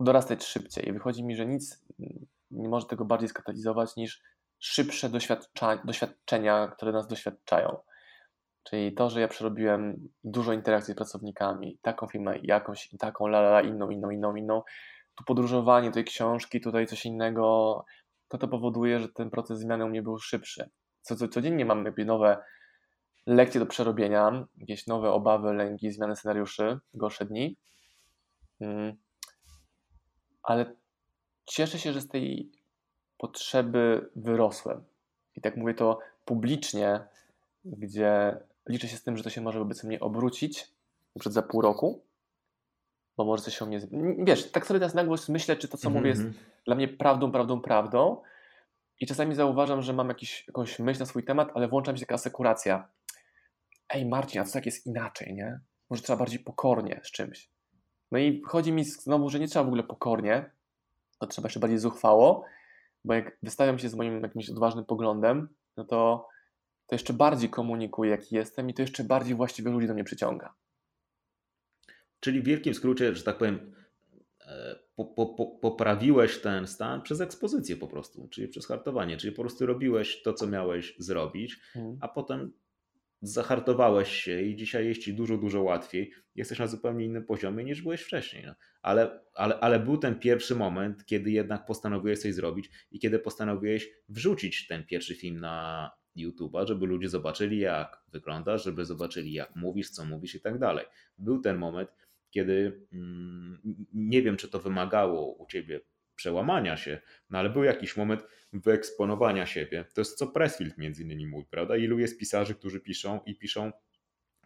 dorastać szybciej. I wychodzi mi, że nic nie może tego bardziej skatalizować niż szybsze doświadczenia, które nas doświadczają. Czyli to, że ja przerobiłem dużo interakcji z pracownikami, taką firmę, jakąś, taką, la, la, la inną, inną, inną, inną. Tu podróżowanie, tutaj książki, tutaj coś innego, to to powoduje, że ten proces zmiany u mnie był szybszy. Co, co, codziennie mam jakby nowe lekcje do przerobienia, jakieś nowe obawy, lęki, zmiany scenariuszy, gorsze dni. Mm. Ale cieszę się, że z tej potrzeby wyrosłem. I tak mówię to publicznie, gdzie liczę się z tym, że to się może wobec mnie obrócić przed za pół roku, bo może coś się o mnie... Wiesz, tak sobie teraz na głos myślę, czy to, co mm -hmm. mówię, jest mhm. dla mnie prawdą, prawdą, prawdą i czasami zauważam, że mam jakiś, jakąś myśl na swój temat, ale włącza mi się taka asekuracja. Ej Marcin, a co tak jest inaczej, nie? Może trzeba bardziej pokornie z czymś. No i chodzi mi znowu, że nie trzeba w ogóle pokornie, to trzeba jeszcze bardziej zuchwało, bo jak wystawiam się z moim jakimś odważnym poglądem, no to to jeszcze bardziej komunikuję, jaki jestem i to jeszcze bardziej właściwie ludzi do mnie przyciąga. Czyli w wielkim skrócie, że tak powiem, e, po, po, po, poprawiłeś ten stan przez ekspozycję po prostu, czyli przez hartowanie, czyli po prostu robiłeś to, co miałeś zrobić, hmm. a potem zahartowałeś się i dzisiaj jest ci dużo, dużo łatwiej. Jesteś na zupełnie innym poziomie niż byłeś wcześniej. No. Ale, ale, ale był ten pierwszy moment, kiedy jednak postanowiłeś coś zrobić i kiedy postanowiłeś wrzucić ten pierwszy film na, YouTube'a, żeby ludzie zobaczyli, jak wyglądasz, żeby zobaczyli, jak mówisz, co mówisz i tak dalej. Był ten moment, kiedy mm, nie wiem, czy to wymagało u ciebie przełamania się, no ale był jakiś moment wyeksponowania siebie. To jest co Pressfield między innymi mówi, prawda? Ilu jest pisarzy, którzy piszą i piszą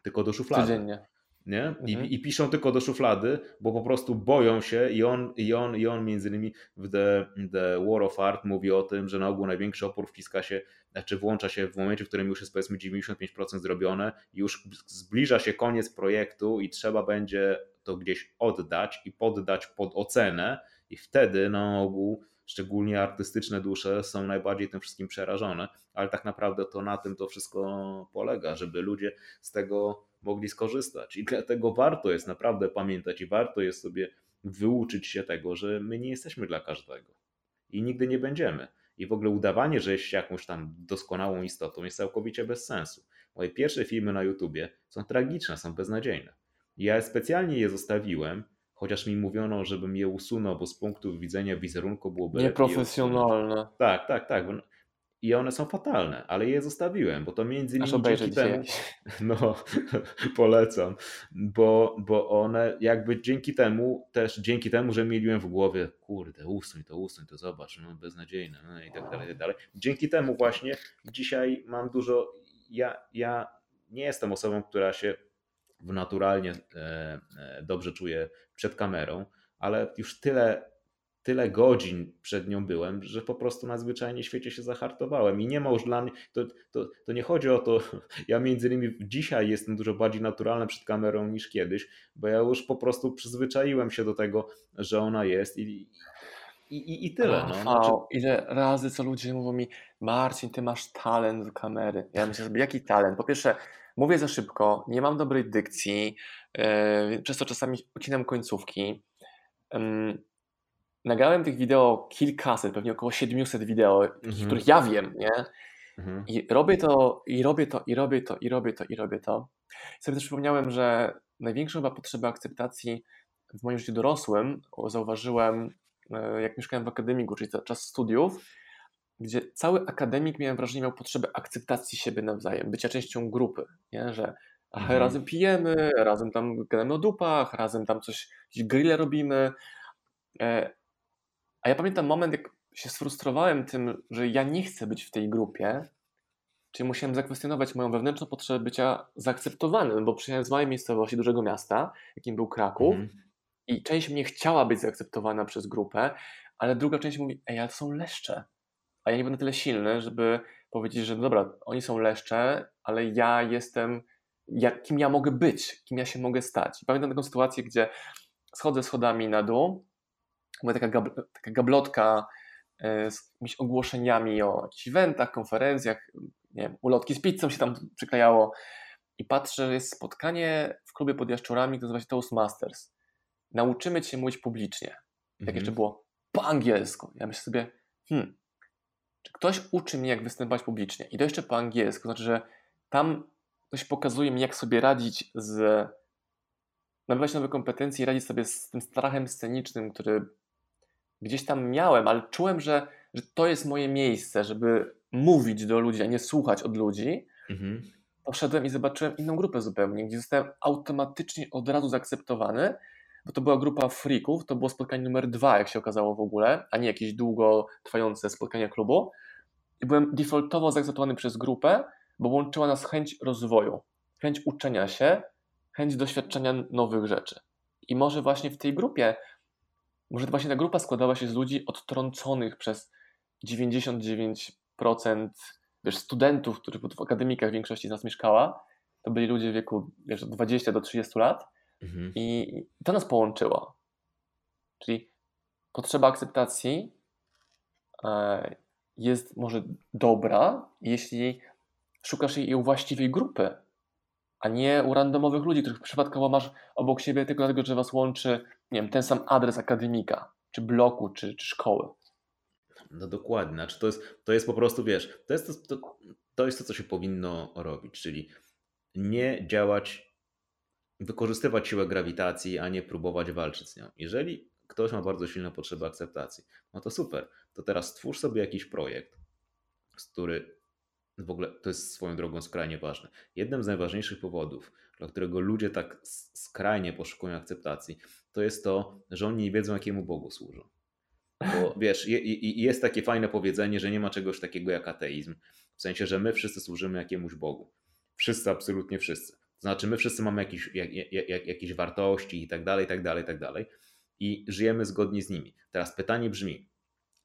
tylko do szuflady. Codziennie nie? I, mhm. I, piszą tylko do szuflady, bo po prostu boją się i on, i on, i on między innymi w The, The War of Art mówi o tym, że na ogół największy opór wciska się, znaczy włącza się w momencie, w którym już jest powiedzmy 95% zrobione, już zbliża się koniec projektu i trzeba będzie to gdzieś oddać i poddać pod ocenę i wtedy na ogół szczególnie artystyczne dusze są najbardziej tym wszystkim przerażone, ale tak naprawdę to na tym to wszystko polega, żeby ludzie z tego mogli skorzystać. I dlatego warto jest naprawdę pamiętać i warto jest sobie wyuczyć się tego, że my nie jesteśmy dla każdego i nigdy nie będziemy. I w ogóle udawanie, że jest jakąś tam doskonałą istotą jest całkowicie bez sensu. Moje pierwsze filmy na YouTubie są tragiczne, są beznadziejne. Ja specjalnie je zostawiłem, chociaż mi mówiono, żebym je usunął, bo z punktu widzenia wizerunku byłoby. Nieprofesjonalne. Tak, tak, tak i one są fatalne, ale je zostawiłem, bo to między innymi dzięki temu, no polecam, bo, bo one jakby dzięki temu, też dzięki temu, że mieliłem w głowie, kurde, usuń to, usuń to, zobacz, no beznadziejne, no i tak dalej, i tak dalej. Dzięki temu właśnie dzisiaj mam dużo, ja, ja nie jestem osobą, która się naturalnie e, e, dobrze czuje przed kamerą, ale już tyle tyle godzin przed nią byłem, że po prostu na zwyczajnie świecie się zahartowałem i nie ma już dla mnie, to, to, to nie chodzi o to, ja między innymi dzisiaj jestem dużo bardziej naturalny przed kamerą niż kiedyś, bo ja już po prostu przyzwyczaiłem się do tego, że ona jest i, i, i, i tyle. No. Znaczy... Ile razy co ludzie mówią mi, Marcin, ty masz talent do kamery. Ja myślę jaki talent? Po pierwsze, mówię za szybko, nie mam dobrej dykcji, yy, przez to czasami ucinam końcówki. Yy, nagrałem tych wideo kilkaset, pewnie około 700 wideo, mhm. których ja wiem, nie? Mhm. I robię to, i robię to, i robię to, i robię to, i robię to. I sobie też przypomniałem, że największą chyba potrzebę akceptacji w moim życiu dorosłym zauważyłem, e, jak mieszkałem w akademiku, czyli czas studiów, gdzie cały akademik, miałem wrażenie, miał potrzebę akceptacji siebie nawzajem, bycia częścią grupy, nie? że mhm. razem pijemy, razem tam gadamy o dupach, razem tam coś, jakieś grille robimy, e, a ja pamiętam moment, jak się sfrustrowałem tym, że ja nie chcę być w tej grupie, czyli musiałem zakwestionować moją wewnętrzną potrzebę bycia zaakceptowanym, bo przyjechałem z małej miejscowości, dużego miasta, jakim był Kraków, mm. i część mnie chciała być zaakceptowana przez grupę, ale druga część mówi, ej, ale to są leszcze. A ja nie będę tyle silny, żeby powiedzieć, że dobra, oni są leszcze, ale ja jestem, ja, kim ja mogę być, kim ja się mogę stać. I pamiętam taką sytuację, gdzie schodzę schodami na dół, była taka, gab, taka gablotka e, z jakimiś ogłoszeniami o jakichś eventach, konferencjach, nie wiem, ulotki z pizzą się tam przyklejało i patrzę, że jest spotkanie w klubie pod Jaszczurami, to nazywa się Toastmasters. Nauczymy cię mówić publicznie. Jak Mhm. jeszcze było po angielsku. Ja myślę sobie, hmm, czy ktoś uczy mnie, jak występować publicznie? I to jeszcze po angielsku, znaczy, że tam ktoś pokazuje mi, jak sobie radzić z nabywać nowe kompetencje i radzić sobie z tym strachem scenicznym, który gdzieś tam miałem, ale czułem, że, że to jest moje miejsce, żeby mówić do ludzi, a nie słuchać od ludzi. Mhm. Poszedłem i zobaczyłem inną grupę zupełnie, gdzie zostałem automatycznie od razu zaakceptowany, bo to była grupa freaków, to było spotkanie numer dwa, jak się okazało w ogóle, a nie jakieś długo trwające spotkania klubu. I byłem defaultowo zaakceptowany przez grupę, bo łączyła nas chęć rozwoju, chęć uczenia się, chęć doświadczenia nowych rzeczy. I może właśnie w tej grupie, może właśnie ta grupa składała się z ludzi odtrąconych przez 99% wiesz, studentów, których w akademikach większości z nas mieszkała. To byli ludzie w wieku wiesz, od 20 do 30 lat. Mhm. I to nas połączyło. Czyli potrzeba akceptacji e, jest może dobra, jeśli szukasz jej u właściwej grupy, a nie u randomowych ludzi, których przypadkowo masz obok siebie tylko dlatego, że was łączy nie wiem, ten sam adres akademika, czy bloku, czy, czy szkoły. No dokładnie, znaczy to jest, to jest po prostu, wiesz, to jest to, to, to jest to, co się powinno robić, czyli nie działać, wykorzystywać siłę grawitacji, a nie próbować walczyć z nią. Jeżeli ktoś ma bardzo silną potrzebę akceptacji, no to super, to teraz stwórz sobie jakiś projekt, który w ogóle to jest swoją drogą skrajnie ważne. Jednym z najważniejszych powodów, dla którego ludzie tak skrajnie poszukują akceptacji, to jest to, że oni nie wiedzą, jakiemu Bogu służą. Bo wiesz, je, je, jest takie fajne powiedzenie, że nie ma czegoś takiego jak ateizm. W sensie, że my wszyscy służymy jakiemuś Bogu. Wszyscy, absolutnie wszyscy. To znaczy, my wszyscy mamy jakieś, jak, jak, jak, jakieś wartości i tak dalej, i tak dalej, i tak dalej. I żyjemy zgodnie z nimi. Teraz pytanie brzmi,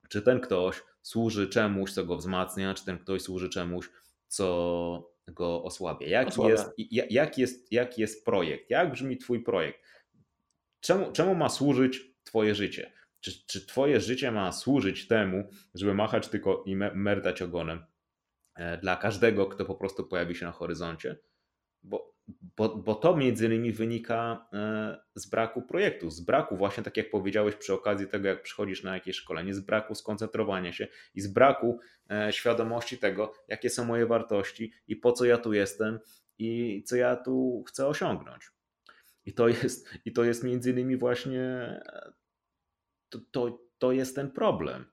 czy ten ktoś służy czemuś, co go wzmacnia, czy ten ktoś służy czemuś, co go osłabia? Jaki, Osłabia. jest, ja- jaki, jest, jaki jest projekt? Jak brzmi Twój projekt? Czemu, czemu ma służyć Twoje życie? Czy, czy Twoje życie ma służyć temu, żeby machać tylko i me- merdać ogonem e, dla każdego, kto po prostu pojawi się na horyzoncie? Bo, bo, bo to między innymi wynika e, z braku projektu, z braku właśnie, tak jak powiedziałeś przy okazji tego, jak przychodzisz na jakieś szkolenie, z braku skoncentrowania się i z braku e, świadomości tego, jakie są moje wartości i po co ja tu jestem i co ja tu chcę osiągnąć. I to jest, i to jest między innymi właśnie e, to, to, to jest ten problem,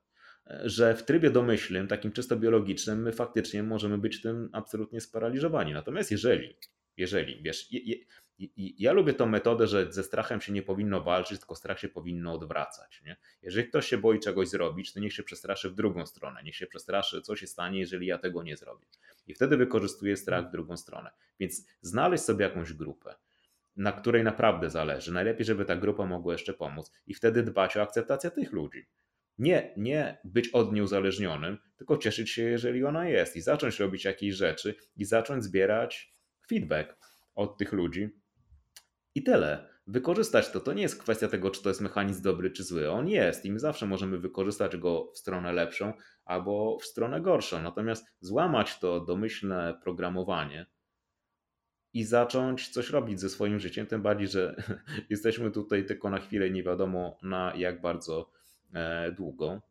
że w trybie domyślnym, takim czysto biologicznym, my faktycznie możemy być tym absolutnie sparaliżowani. Natomiast jeżeli, jeżeli, wiesz, je, je, ja lubię tą metodę, że ze strachem się nie powinno walczyć, tylko strach się powinno odwracać. Nie? Jeżeli ktoś się boi czegoś zrobić, to niech się przestraszy w drugą stronę, niech się przestraszy, co się stanie, jeżeli ja tego nie zrobię. I wtedy wykorzystuje strach w drugą stronę. Więc znaleźć sobie jakąś grupę, na której naprawdę zależy. Najlepiej, żeby ta grupa mogła jeszcze pomóc i wtedy dbać o akceptację tych ludzi. Nie, nie być od niej uzależnionym, tylko cieszyć się, jeżeli ona jest i zacząć robić jakieś rzeczy i zacząć zbierać feedback od tych ludzi. I tyle. Wykorzystać to. To nie jest kwestia tego, czy to jest mechanizm dobry czy zły. On jest i my zawsze możemy wykorzystać go w stronę lepszą albo w stronę gorszą. Natomiast złamać to domyślne programowanie, i zacząć coś robić ze swoim życiem, tym bardziej, że jesteśmy tutaj tylko na chwilę, nie wiadomo na jak bardzo e, długo.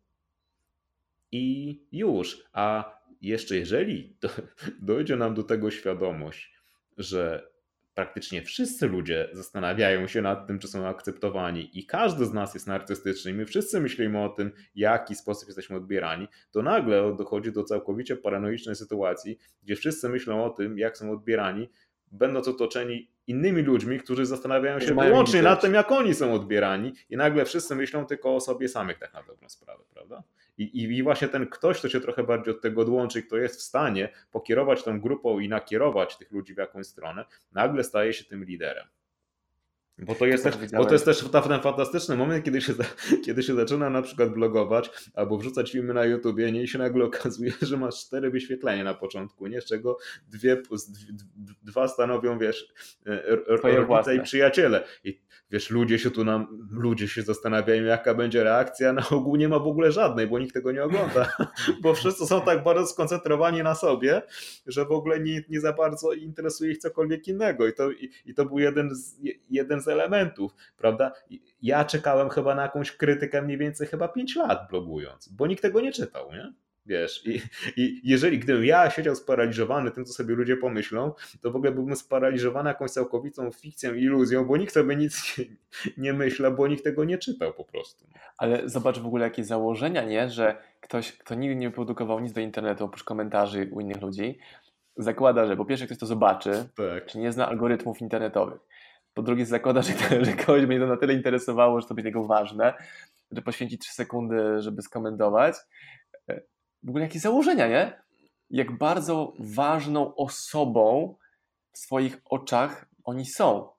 I już. A jeszcze jeżeli do, dojdzie nam do tego świadomość, że praktycznie wszyscy ludzie zastanawiają się nad tym, czy są akceptowani i każdy z nas jest narcystyczny i my wszyscy myślimy o tym, w jaki sposób jesteśmy odbierani, to nagle dochodzi do całkowicie paranoicznej sytuacji, gdzie wszyscy myślą o tym, jak są odbierani, będąc otoczeni innymi ludźmi, którzy zastanawiają się wyłącznie nad tym, jak oni są odbierani i nagle wszyscy myślą tylko o sobie samych tak na dobrą sprawę, prawda? I, i, właśnie ten ktoś, kto się trochę bardziej od tego odłączy, kto jest w stanie pokierować tą grupą i nakierować tych ludzi w jakąś stronę, nagle staje się tym liderem. Bo to, jest też, bo to jest też ten fantastyczny moment, kiedy się, kiedy się zaczyna na przykład blogować albo wrzucać filmy na YouTubie, nie? I się nagle okazuje, że masz cztery wyświetlenia na początku, nie? Z czego dwie, dwa stanowią, wiesz, e, rodzice i przyjaciele. I wiesz, ludzie się tu nam, ludzie się zastanawiają, jaka będzie reakcja. Na ogół nie ma w ogóle żadnej, bo nikt tego nie ogląda, bo wszyscy są tak bardzo skoncentrowani na sobie, że w ogóle nie, nie za bardzo interesuje ich cokolwiek innego. I to, i, i to był jeden z, je- jeden z elementów, prawda? Ja czekałem chyba na jakąś krytykę mniej więcej chyba 5 lat blogując, bo nikt tego nie czytał, nie? Wiesz, i, i jeżeli gdybym ja siedział sparaliżowany tym, co sobie ludzie pomyślą, to w ogóle byłbym sparaliżowany jakąś całkowitą fikcją, iluzją, bo nikt sobie nic nie, nie myślał, bo nikt tego nie czytał po prostu. Ale zobacz w ogóle jakie założenia, nie? Że ktoś, kto nigdy nie produkował nic do internetu oprócz komentarzy u innych ludzi, zakłada, że po pierwsze ktoś to zobaczy, Tak. czy nie zna algorytmów internetowych. Po drugie zakłada, że, że kogoś będzie to na tyle interesowało, że to będzie niego ważne, że poświęci 3 sekundy, żeby skomentować. E, W ogóle jakie założenia, nie? Jak bardzo ważną osobą w swoich oczach oni są.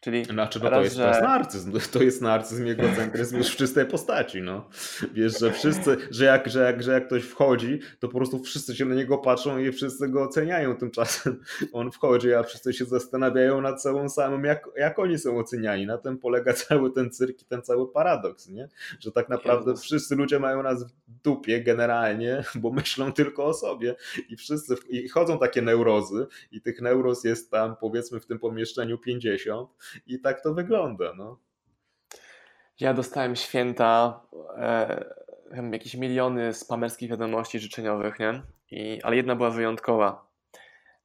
Czyli Znaczy, no to raz, jest, że- to jest narcyzm, to jest narcyzm i egocentryzm już w czystej postaci, no. Wiesz, że wszyscy, że jak, że, jak, że jak ktoś wchodzi, to po prostu wszyscy się na niego patrzą i wszyscy go oceniają, tymczasem on wchodzi, a wszyscy się zastanawiają nad sobą samym, jak, jak oni są oceniani. Na tym polega cały ten cyrk i ten cały paradoks, nie? Że tak naprawdę wszyscy ludzie mają nas w dupie generalnie, bo myślą tylko o sobie i wszyscy, i chodzą takie neurozy i tych neuroz jest tam powiedzmy w tym pomieszczeniu 50 i tak to wygląda, no. Ja dostałem święta, e, jakieś miliony spamerskich wiadomości życzeniowych, nie? I, ale jedna była wyjątkowa.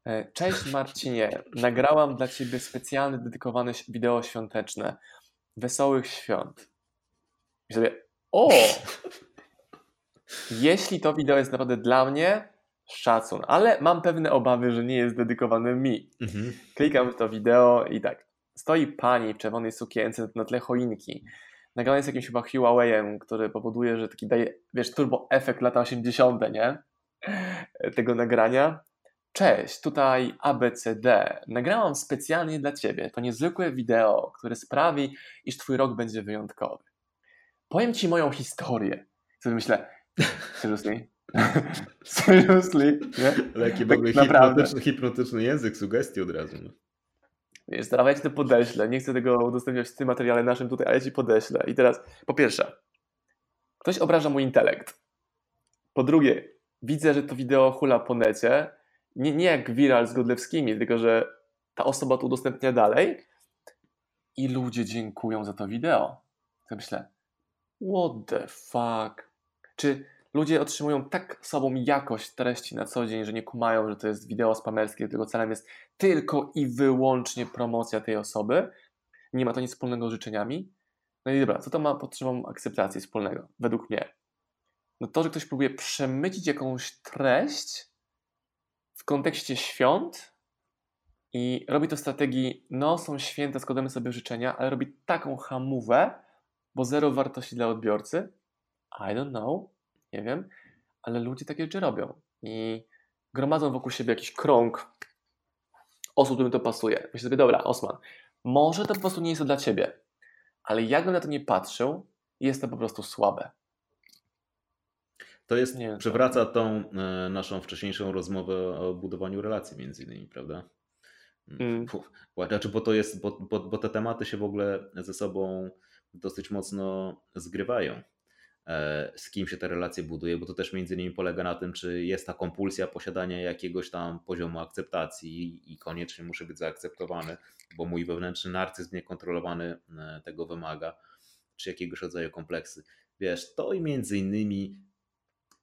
E, Cześć Marcinie, nagrałam dla Ciebie specjalne, dedykowane wideo świąteczne. Wesołych świąt. I sobie, o! Jeśli to wideo jest naprawdę dla mnie, szacun, ale mam pewne obawy, że nie jest dedykowane mi. Klikam w to wideo i tak. Stoi pani w czerwonej sukience na tle choinki. Nagrane jest jakimś chyba Huawei'em, który powoduje, że taki daje, wiesz, turbo efekt lata 80., nie? Tego nagrania. Cześć, tutaj ABCD. Nagrałam specjalnie dla Ciebie to niezwykłe wideo, które sprawi, iż Twój rok będzie wyjątkowy. Powiem Ci moją historię. Sobie myślę, seriously? seriously? Nie? Ale jaki w Tak ogóle naprawdę. hipnotyczny, hipnotyczny język, sugestii od razu. Wiesz, Stara, ja ci to podeślę. Nie chcę tego udostępniać w tym materiale naszym tutaj, ale ja ci podeślę. I teraz, po pierwsze, ktoś obraża mój intelekt. Po drugie, widzę, że to wideo hula po necie. Nie, nie jak viral z Godlewskimi, tylko że ta osoba to udostępnia dalej i ludzie dziękują za to wideo. To myślę, what the fuck? Czy ludzie otrzymują tak słabą jakość treści na co dzień, że nie kumają, że to jest wideo spamerskie, tylko celem jest tylko i wyłącznie promocja tej osoby? Nie ma to nic wspólnego z życzeniami? No i dobra, co to ma potrzebą akceptacji wspólnego, według mnie? No to, że ktoś próbuje przemycić jakąś treść w kontekście świąt i robi to strategii, no są święta, składamy sobie życzenia, ale robi taką hamówę, bo zero wartości dla odbiorcy. I don't know, nie wiem, ale ludzie takie rzeczy robią i gromadzą wokół siebie jakiś krąg osób, którym to pasuje. Myślę sobie, dobra, Osman, może to po prostu nie jest to dla ciebie, ale jakbym na to nie patrzył, jest to po prostu słabe. To jest, Nie przywraca tą e, naszą wcześniejszą rozmowę o budowaniu relacji między innymi, prawda? Mm. Znaczy, bo to jest, bo, bo, bo te tematy się w ogóle ze sobą dosyć mocno zgrywają. E, Z kim się te relacje buduje, bo to też między innymi polega na tym, czy jest ta kompulsja posiadania jakiegoś tam poziomu akceptacji i koniecznie muszę być zaakceptowany, bo mój wewnętrzny narcyzm niekontrolowany e, tego wymaga, czy jakiegoś rodzaju kompleksy. Wiesz, to i między innymi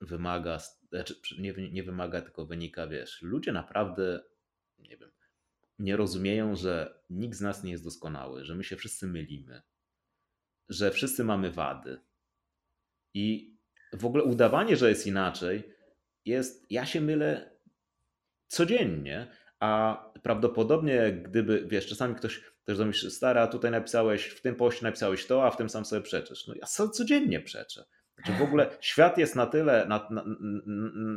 wymaga, znaczy nie, nie wymaga, tylko wynika, wiesz, ludzie naprawdę, nie wiem, nie rozumieją, że nikt z nas nie jest doskonały, że my się wszyscy mylimy, że wszyscy mamy wady. I w ogóle udawanie, że jest inaczej, jest, ja się mylę codziennie, a prawdopodobnie gdyby, wiesz, czasami ktoś też do mnie stara, tutaj napisałeś, w tym poście napisałeś to, a w tym sam sobie przeczesz. No ja co codziennie przeczę. Znaczy w ogóle świat jest na tyle, na, na,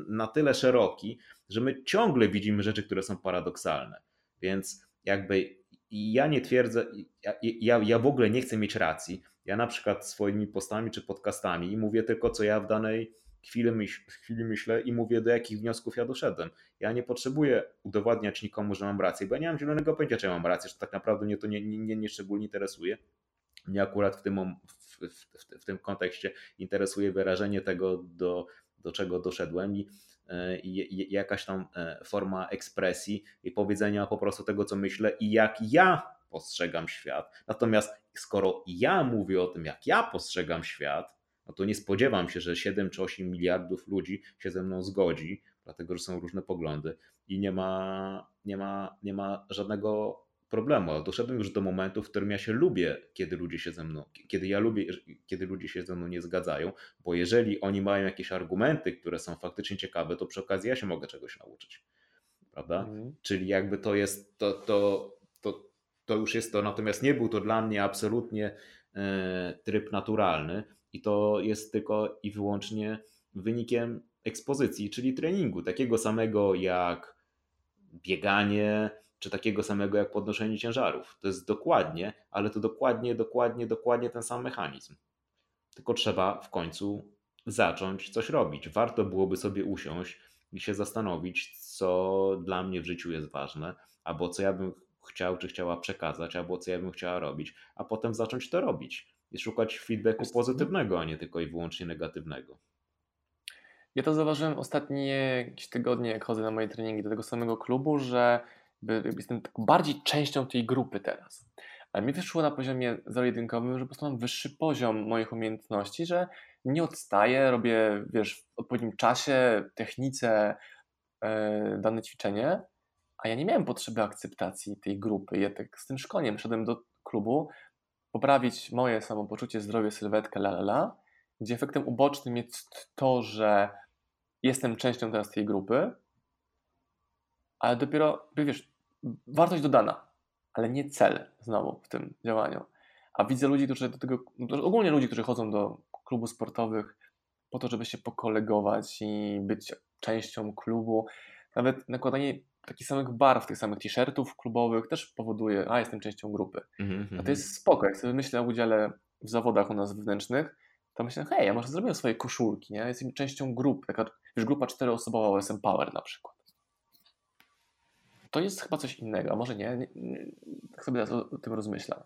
na tyle szeroki, że my ciągle widzimy rzeczy, które są paradoksalne. Więc jakby ja nie twierdzę, ja, ja, ja w ogóle nie chcę mieć racji. Ja na przykład swoimi postami czy podcastami mówię tylko, co ja w danej chwili, myśl, chwili myślę i mówię, do jakich wniosków ja doszedłem. Ja nie potrzebuję udowadniać nikomu, że mam rację, bo ja nie mam zielonego pojęcia, czy ja mam rację, że tak naprawdę mnie to nie, nie, nie szczególnie interesuje. Mnie akurat w tym, w, w, w tym kontekście interesuje wyrażenie tego, do, do czego doszedłem i, e, i, jakaś tam e, forma ekspresji i powiedzenia po prostu tego, co myślę i jak ja postrzegam świat. Natomiast skoro ja mówię o tym, jak ja postrzegam świat, no to nie spodziewam się, że 7 czy 8 miliardów ludzi się ze mną zgodzi, dlatego że są różne poglądy i nie ma, nie ma, nie ma żadnego problemu. Doszedłem już do momentu, w którym ja się lubię, kiedy ludzie się ze mną, kiedy ja lubię, kiedy ludzie się ze mną nie zgadzają, bo jeżeli oni mają jakieś argumenty, które są faktycznie ciekawe, to przy okazji ja się mogę czegoś nauczyć. Prawda? Mhm. Czyli jakby to jest, to, to, to, już jest to, natomiast nie był to dla mnie absolutnie e, tryb naturalny i to jest tylko i wyłącznie wynikiem ekspozycji, czyli treningu, takiego samego jak bieganie, czy takiego samego jak podnoszenie ciężarów. To jest dokładnie, ale to dokładnie, dokładnie, dokładnie ten sam mechanizm. Tylko trzeba w końcu zacząć coś robić. Warto byłoby sobie usiąść i się zastanowić, co dla mnie w życiu jest ważne, albo co ja bym chciał czy chciała przekazać, albo co ja bym chciała robić, a potem zacząć to robić i szukać feedbacku pozytywnego, a nie tylko i wyłącznie negatywnego. Ja to zauważyłem ostatnie jakieś tygodnie, jak chodzę na moje treningi do tego samego klubu, że jestem tak bardziej częścią tej grupy teraz. Ale mi wyszło na poziomie zero-jedynkowym, że po prostu mam wyższy poziom moich umiejętności, że nie odstaję, robię wiesz, w odpowiednim czasie, technice yy, dane ćwiczenie, a ja nie miałem potrzeby akceptacji tej grupy. Ja tak z tym szkoleniem szedłem do klubu, poprawić moje samopoczucie, zdrowie, sylwetkę, la, la, la, gdzie efektem ubocznym jest to, że jestem częścią teraz tej grupy, ale dopiero, wiesz, wartość dodana, ale nie cel znowu w tym działaniu. A widzę ludzi, którzy do tego, ogólnie ludzi, którzy chodzą do klubów sportowych po to, żeby się pokolegować i być częścią klubu. Nawet nakładanie takich samych barw, tych samych t-shirtów klubowych też powoduje, a jestem częścią grupy. Mm -hmm. A to jest spoko. Jak sobie myślę o udziale w zawodach u nas wewnętrznych, to myślę, hej, ja może zrobię swoje koszulki, nie? Jestem częścią grupy, taka, wiesz, grupa czteroosobowa OSM Power na przykład. To jest chyba coś innego, a może nie, nie, nie tak sobie teraz o, o tym rozmyślam.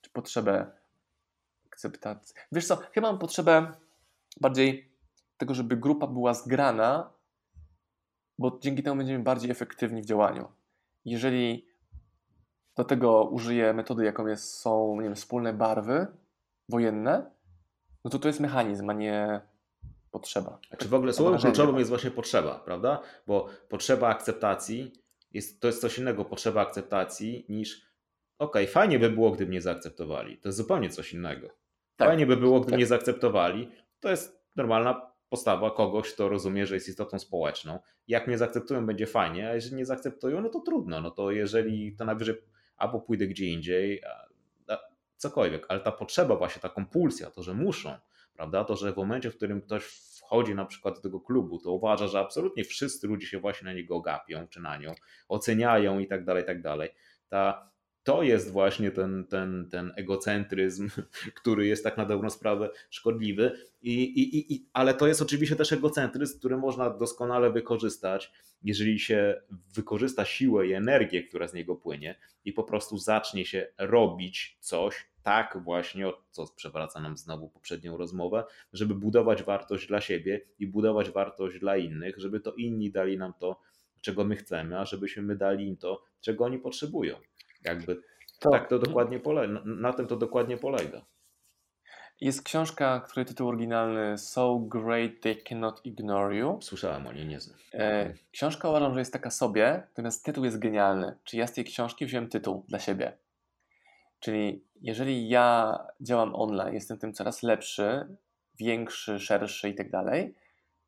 Czy potrzebę akceptacji. Wiesz co, chyba mam potrzebę bardziej tego, żeby grupa była zgrana bo dzięki temu będziemy bardziej efektywni w działaniu. Jeżeli do tego użyję metody, jaką jest, są nie wiem, wspólne barwy wojenne, no to to jest mechanizm, a nie potrzeba. A czy w ogóle słowem kluczowym jest właśnie potrzeba, prawda? Bo potrzeba akceptacji jest, to jest coś innego, potrzeba akceptacji niż okej, okay, fajnie by było, gdyby mnie zaakceptowali. To jest zupełnie coś innego. Tak. Fajnie by było, gdyby tak. mnie zaakceptowali. To jest normalna postawa kogoś, kto rozumie, że jest istotą społeczną. Jak mnie zaakceptują, będzie fajnie, a jeżeli nie zaakceptują, no to trudno. No to jeżeli to najwyżej albo pójdę gdzie indziej, a, a, cokolwiek, ale ta potrzeba, właśnie ta kompulsja, to, że muszą, prawda, to, że w momencie, w którym ktoś wchodzi na przykład do tego klubu, to uważa, że absolutnie wszyscy ludzie się właśnie na niego gapią, czy na nią, oceniają i tak dalej, i tak dalej. Ta to jest właśnie ten, ten, ten egocentryzm, który jest tak na dobrą sprawę szkodliwy. I, i, i, ale to jest oczywiście też egocentryzm, który można doskonale wykorzystać, jeżeli się wykorzysta siłę i energię, która z niego płynie i po prostu zacznie się robić coś, tak właśnie, co przewraca nam znowu poprzednią rozmowę, żeby budować wartość dla siebie i budować wartość dla innych, żeby to inni dali nam to, czego my chcemy, a żebyśmy my dali im to, czego oni potrzebują. Jakby to, tak to dokładnie polega, na, tym to dokładnie polega. Jest książka, której tytuł oryginalny So Great They Cannot Ignore You. Słyszałem o niej, nie znam. E, książka uważam, że jest taka sobie, natomiast tytuł jest genialny. Czyli ja z tej książki wziąłem tytuł dla siebie. Czyli jeżeli ja działam online, jestem tym coraz lepszy, większy, szerszy i tak dalej,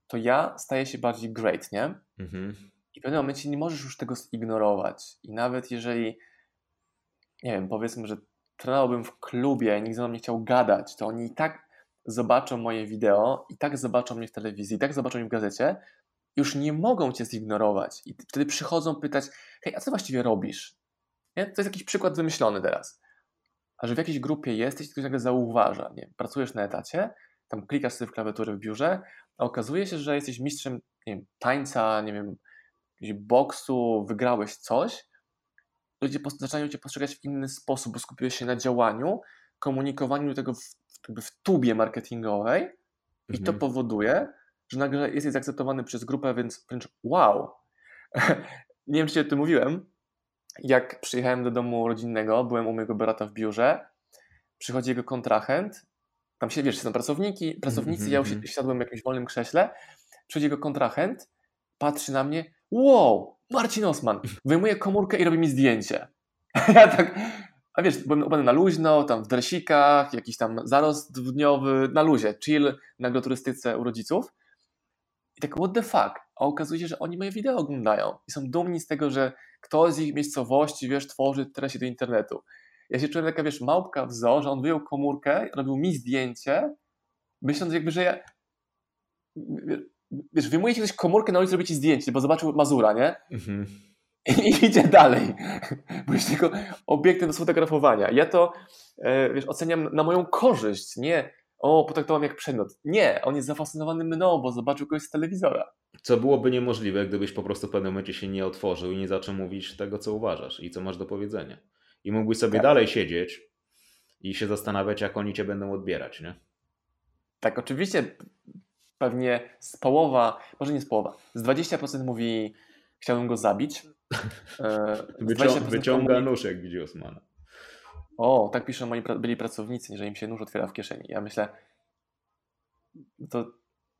to ja staję się bardziej great, nie? Mhm. I w pewnym momencie nie możesz już tego zignorować. I nawet jeżeli nie wiem, powiedzmy, że trenowałbym w klubie nikt ze mną nie chciał gadać, to oni i tak zobaczą moje wideo, i tak zobaczą mnie w telewizji, i tak zobaczą mnie w gazecie, już nie mogą cię zignorować. I wtedy przychodzą pytać, hej, a co właściwie robisz? Nie? To jest jakiś przykład wymyślony teraz. A że w jakiejś grupie jesteś, ktoś nagle zauważa, nie? pracujesz na etacie, tam klikasz sobie w klawiaturę w biurze, a okazuje się, że jesteś mistrzem nie wiem, tańca, nie wiem, boksu, wygrałeś coś, ludzie zaczynają cię postrzegać w inny sposób, bo skupiłeś się na działaniu, komunikowaniu tego w, w tubie marketingowej i to Mhm. powoduje, że nagle jesteś zaakceptowany przez grupę, więc wręcz wow. Nie wiem, czy o tym mówiłem. Jak przyjechałem do domu rodzinnego, byłem u mojego brata w biurze, przychodzi jego kontrahent, tam się, wiesz, są pracowniki, pracownicy, ja mhm. usi- siadłem w jakimś wolnym krześle, przychodzi jego kontrahent, patrzy na mnie, wow, Marcin Osman, wyjmuje komórkę i robi mi zdjęcie. Ja tak, a wiesz, byłem ubrany na luźno, tam w dresikach, jakiś tam zarost dniowy, na luzie, chill, na agroturystyce u rodziców. I tak, what the fuck? A okazuje się, że oni moje wideo oglądają i są dumni z tego, że ktoś z ich miejscowości, wiesz, tworzy treści do internetu. Ja się czułem taka, wiesz, małpka w zoo, że on wyjął komórkę, robił mi zdjęcie, myśląc jakby, że ja... Wiesz, wyjmuje ci ktoś komórkę na ulicy, robi ci zdjęcie, bo zobaczył Mazura, nie? Mhm. i idzie dalej, bo jest tylko obiektem do sfotografowania. Ja to e, wiesz, oceniam na moją korzyść, nie o, potraktowałem jak przedmiot. Nie, on jest zafascynowany mną, bo zobaczył kogoś z telewizora. Co byłoby niemożliwe, gdybyś po prostu w pewnym momencie się nie otworzył i nie zaczął mówić tego, co uważasz i co masz do powiedzenia. I mógłbyś sobie Tak. dalej siedzieć i się zastanawiać, jak oni cię będą odbierać, nie? Tak, oczywiście pewnie z połowa, może nie z połowa, z 20% mówi chciałbym go zabić. E, Wycią 20% wyciąga mówi, nóż, jak widzi Osmana. O, tak piszą moi pra- byli pracownicy, że im się nóż otwiera w kieszeni. Ja myślę, to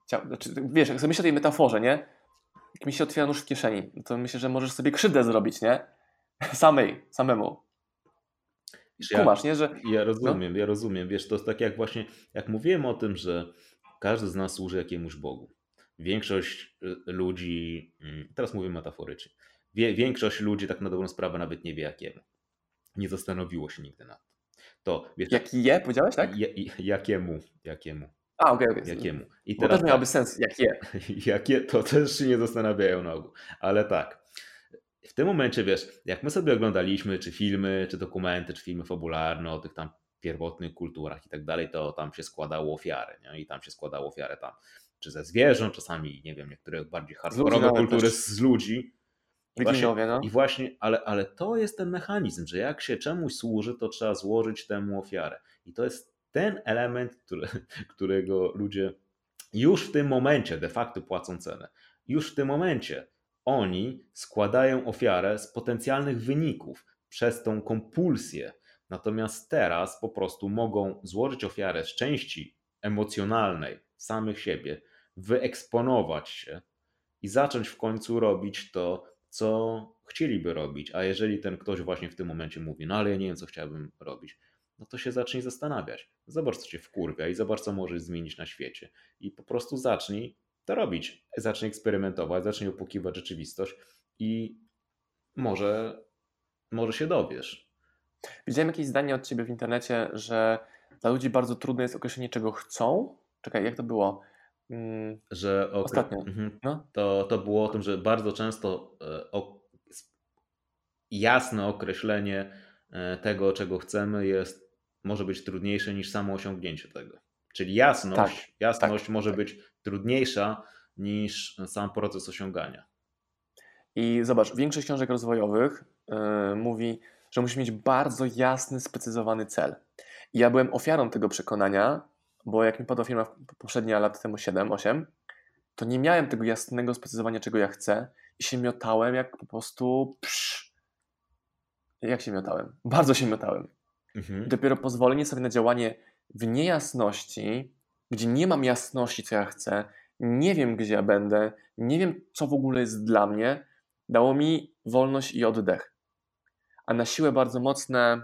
znaczy, wiesz, jak sobie myślę o tej metaforze, nie? Jak mi się otwiera nóż w kieszeni, no to myślę, że możesz sobie krzywdę zrobić, nie? Samej, samemu. Wiesz, ja- Kumasz, nie? Że Ja rozumiem, ja rozumiem. Wiesz, to jest tak jak właśnie, jak mówiłem o tym, że każdy z nas służy jakiemuś Bogu. Większość y, ludzi, mm, teraz mówię metaforycznie, wie, większość ludzi tak na dobrą sprawę nawet nie wie jakiemu. Nie zastanowiło się nigdy nad tym. To wiesz, jaki je, powiedziałeś, tak? i- jakiemu, jakiemu, A, okej, okej. jakiemu. I Bo teraz też miałoby tak, sens, jak je. jakie, to też się nie zastanawiają na ogół. Ale tak, w tym momencie wiesz, jak my sobie oglądaliśmy czy filmy, czy dokumenty, czy filmy fabularne o tych tam pierwotnych kulturach i tak dalej, to tam się składało ofiary, nie? I tam się składało ofiary tam, czy ze zwierząt, czasami, nie wiem, niektóre bardziej hardkorowe kultury też. z ludzi. I właśnie, no. I właśnie, ale, ale to jest ten mechanizm, że jak się czemuś służy, to trzeba złożyć temu ofiarę. I to jest ten element, który, którego ludzie już w tym momencie de facto płacą cenę. Już w tym momencie oni składają ofiarę z potencjalnych wyników przez tą kompulsję. Natomiast teraz po prostu mogą złożyć ofiarę z części emocjonalnej samych siebie, wyeksponować się i zacząć w końcu robić to, co chcieliby robić. A jeżeli ten ktoś właśnie w tym momencie mówi, no ale ja nie wiem, co chciałbym robić, no to się zacznij zastanawiać. Zobacz, co cię wkurwia i zobacz, co możesz zmienić na świecie. I po prostu zacznij to robić. Zacznij eksperymentować, zacznij opłukiwać rzeczywistość i może, może się dowiesz. Widziałem jakieś zdanie od ciebie w internecie, że dla ludzi bardzo trudne jest określenie, czego chcą. Czekaj, jak to było? Mm, Że Ostatnio. Mhm. no, to, to było o tym, że bardzo często e, o, jasne określenie e, tego, czego chcemy, jest, może być trudniejsze niż samo osiągnięcie tego. Czyli jasność, Tak, jasność tak, może tak. być trudniejsza niż sam proces osiągania. I zobacz, większość książek rozwojowych yy, mówi, że musisz mieć bardzo jasny, sprecyzowany cel. I ja byłem ofiarą tego przekonania, bo jak mi padła firma poprzednia lat temu 7-8, to nie miałem tego jasnego sprecyzowania, czego ja chcę i się miotałem jak po prostu psz. Jak się miotałem? Bardzo się miotałem. Mhm. I dopiero pozwolenie sobie na działanie w niejasności, gdzie nie mam jasności, co ja chcę, nie wiem, gdzie ja będę, nie wiem, co w ogóle jest dla mnie, dało mi wolność i oddech. A na siłę bardzo mocne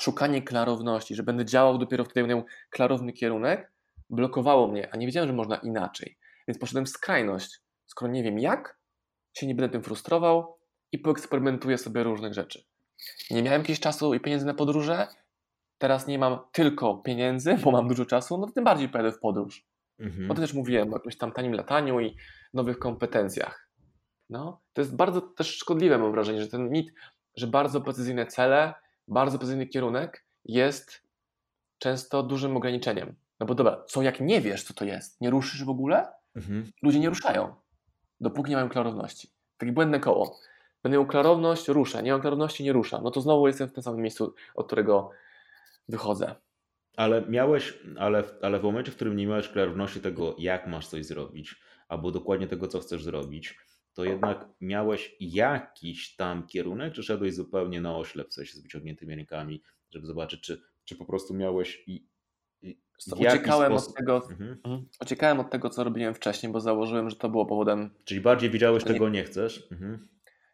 szukanie klarowności, że będę działał dopiero wtedy, będę miał klarowny kierunek, blokowało mnie, a nie wiedziałem, że można inaczej. Więc poszedłem w skrajność. Skoro nie wiem jak, się nie będę tym frustrował i poeksperymentuję sobie różnych rzeczy. Nie miałem jakiegoś czasu i pieniędzy na podróże, teraz nie mam tylko pieniędzy, bo mam dużo czasu, no to tym bardziej pojadę w podróż. Mhm. Bo to też mówiłem o jakimś tam tanim lataniu i nowych kompetencjach. No, to jest bardzo też szkodliwe, mam wrażenie, że ten mit że bardzo precyzyjne cele, bardzo precyzyjny kierunek jest często dużym ograniczeniem. No bo dobra, co jak nie wiesz, co to jest? Nie ruszysz w ogóle? Mhm. Ludzie nie ruszają, dopóki nie mają klarowności. Takie błędne koło. Będę miał klarowność, ruszę. Nie mam klarowności, nie ruszam. No to znowu jestem w tym samym miejscu, od którego wychodzę. Ale miałeś, ale, ale w momencie, w którym nie miałeś klarowności tego, jak masz coś zrobić, albo dokładnie tego, co chcesz zrobić, to jednak miałeś jakiś tam kierunek, czy szedłeś zupełnie na oślep, w sensie z wyciągniętymi rękami, żeby zobaczyć, czy, czy po prostu miałeś i, i Uciekałem sposób... od tego, Mhm. mhm. uciekałem od tego, co robiłem wcześniej, bo założyłem, że to było powodem. Czyli bardziej wiedziałeś, czego nie chcesz. Mhm.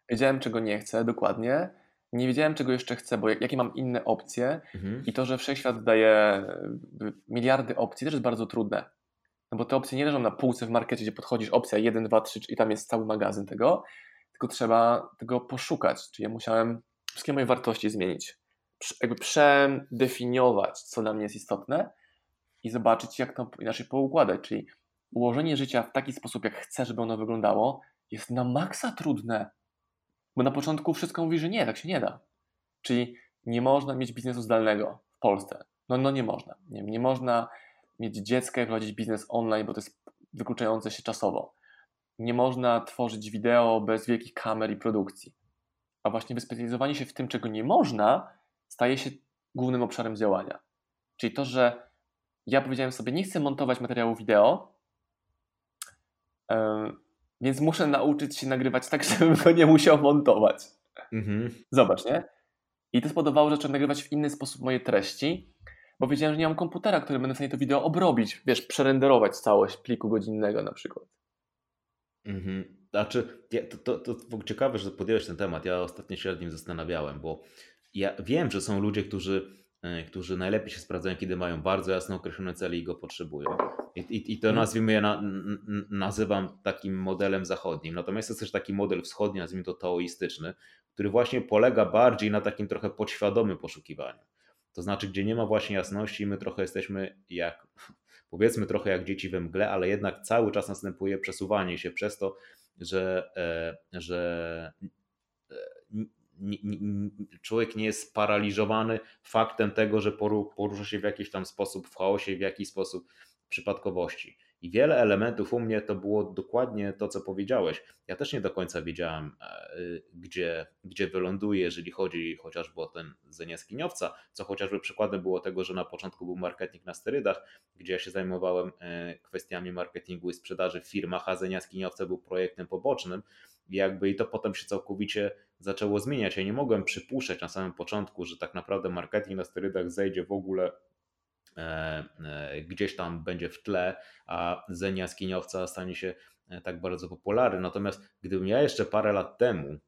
Wiedziałem, czego nie chcę, dokładnie. Nie wiedziałem, czego jeszcze chcę, bo jak- jakie mam inne opcje. Mhm. I to, że wszechświat daje y, miliardy opcji, też jest bardzo trudne. No bo te opcje nie leżą na półce w markecie, gdzie podchodzisz opcja 1, 2, 3 i tam jest cały magazyn tego, tylko trzeba tego poszukać. Czyli ja musiałem wszystkie moje wartości zmienić. Jakby przedefiniować, co dla mnie jest istotne i zobaczyć, jak to inaczej poukładać. Czyli ułożenie życia w taki sposób, jak chcę, żeby ono wyglądało, jest na maksa trudne. Bo na początku wszystko mówi, że nie, tak się nie da. Czyli nie można mieć biznesu zdalnego w Polsce. No, no nie można. Nie, nie można mieć dziecka i prowadzić biznes online, bo to jest wykluczające się czasowo. Nie można tworzyć wideo bez wielkich kamer i produkcji. A właśnie wyspecjalizowanie się w tym, czego nie można, staje się głównym obszarem działania. Czyli to, że ja powiedziałem sobie, nie chcę montować materiału wideo, więc muszę nauczyć się nagrywać tak, żebym go nie musiał montować. Mhm. Zobacz, nie? I to spowodowało, że zacząłem nagrywać w inny sposób moje treści, bo wiedziałem, że nie mam komputera, który będę w stanie to wideo obrobić, wiesz, przerenderować całość pliku godzinnego na przykład. Mhm. Znaczy, to, to, to ogóle ciekawe, że podjąłeś ten temat. Ja ostatnio się nad nim zastanawiałem, bo ja wiem, że są ludzie, którzy, e, którzy najlepiej się sprawdzają, kiedy mają bardzo jasno określone cele i go potrzebują. I, i, i to Mhm. nazwijmy, ja na, nazywam takim modelem zachodnim. Natomiast jest też taki model wschodni, nazwijmy to taoistyczny, który właśnie polega bardziej na takim trochę podświadomym poszukiwaniu. To znaczy, gdzie nie ma właśnie jasności, my trochę jesteśmy jak, powiedzmy trochę jak dzieci we mgle, ale jednak cały czas następuje przesuwanie się przez to, że, e, że e, człowiek nie jest sparaliżowany faktem tego, że poru- porusza się w jakiś tam sposób w chaosie, w jakiś sposób przypadkowości. I wiele elementów u mnie to było dokładnie to, co powiedziałeś. Ja też nie do końca wiedziałem, e, gdzie, gdzie wyląduję, jeżeli chodzi chociażby o ten Zen Jaskiniowca, co chociażby przykładem było tego, że na początku był marketing na sterydach, gdzie ja się zajmowałem e, kwestiami marketingu i sprzedaży w firmach, a Zen Jaskiniowca był projektem pobocznym. I jakby i to potem się całkowicie zaczęło zmieniać. Ja nie mogłem przypuszczać na samym początku, że tak naprawdę marketing na sterydach zejdzie w ogóle gdzieś tam będzie w tle, a Zen Jaskiniowca stanie się e, tak bardzo popularny. Natomiast gdybym ja jeszcze parę lat temu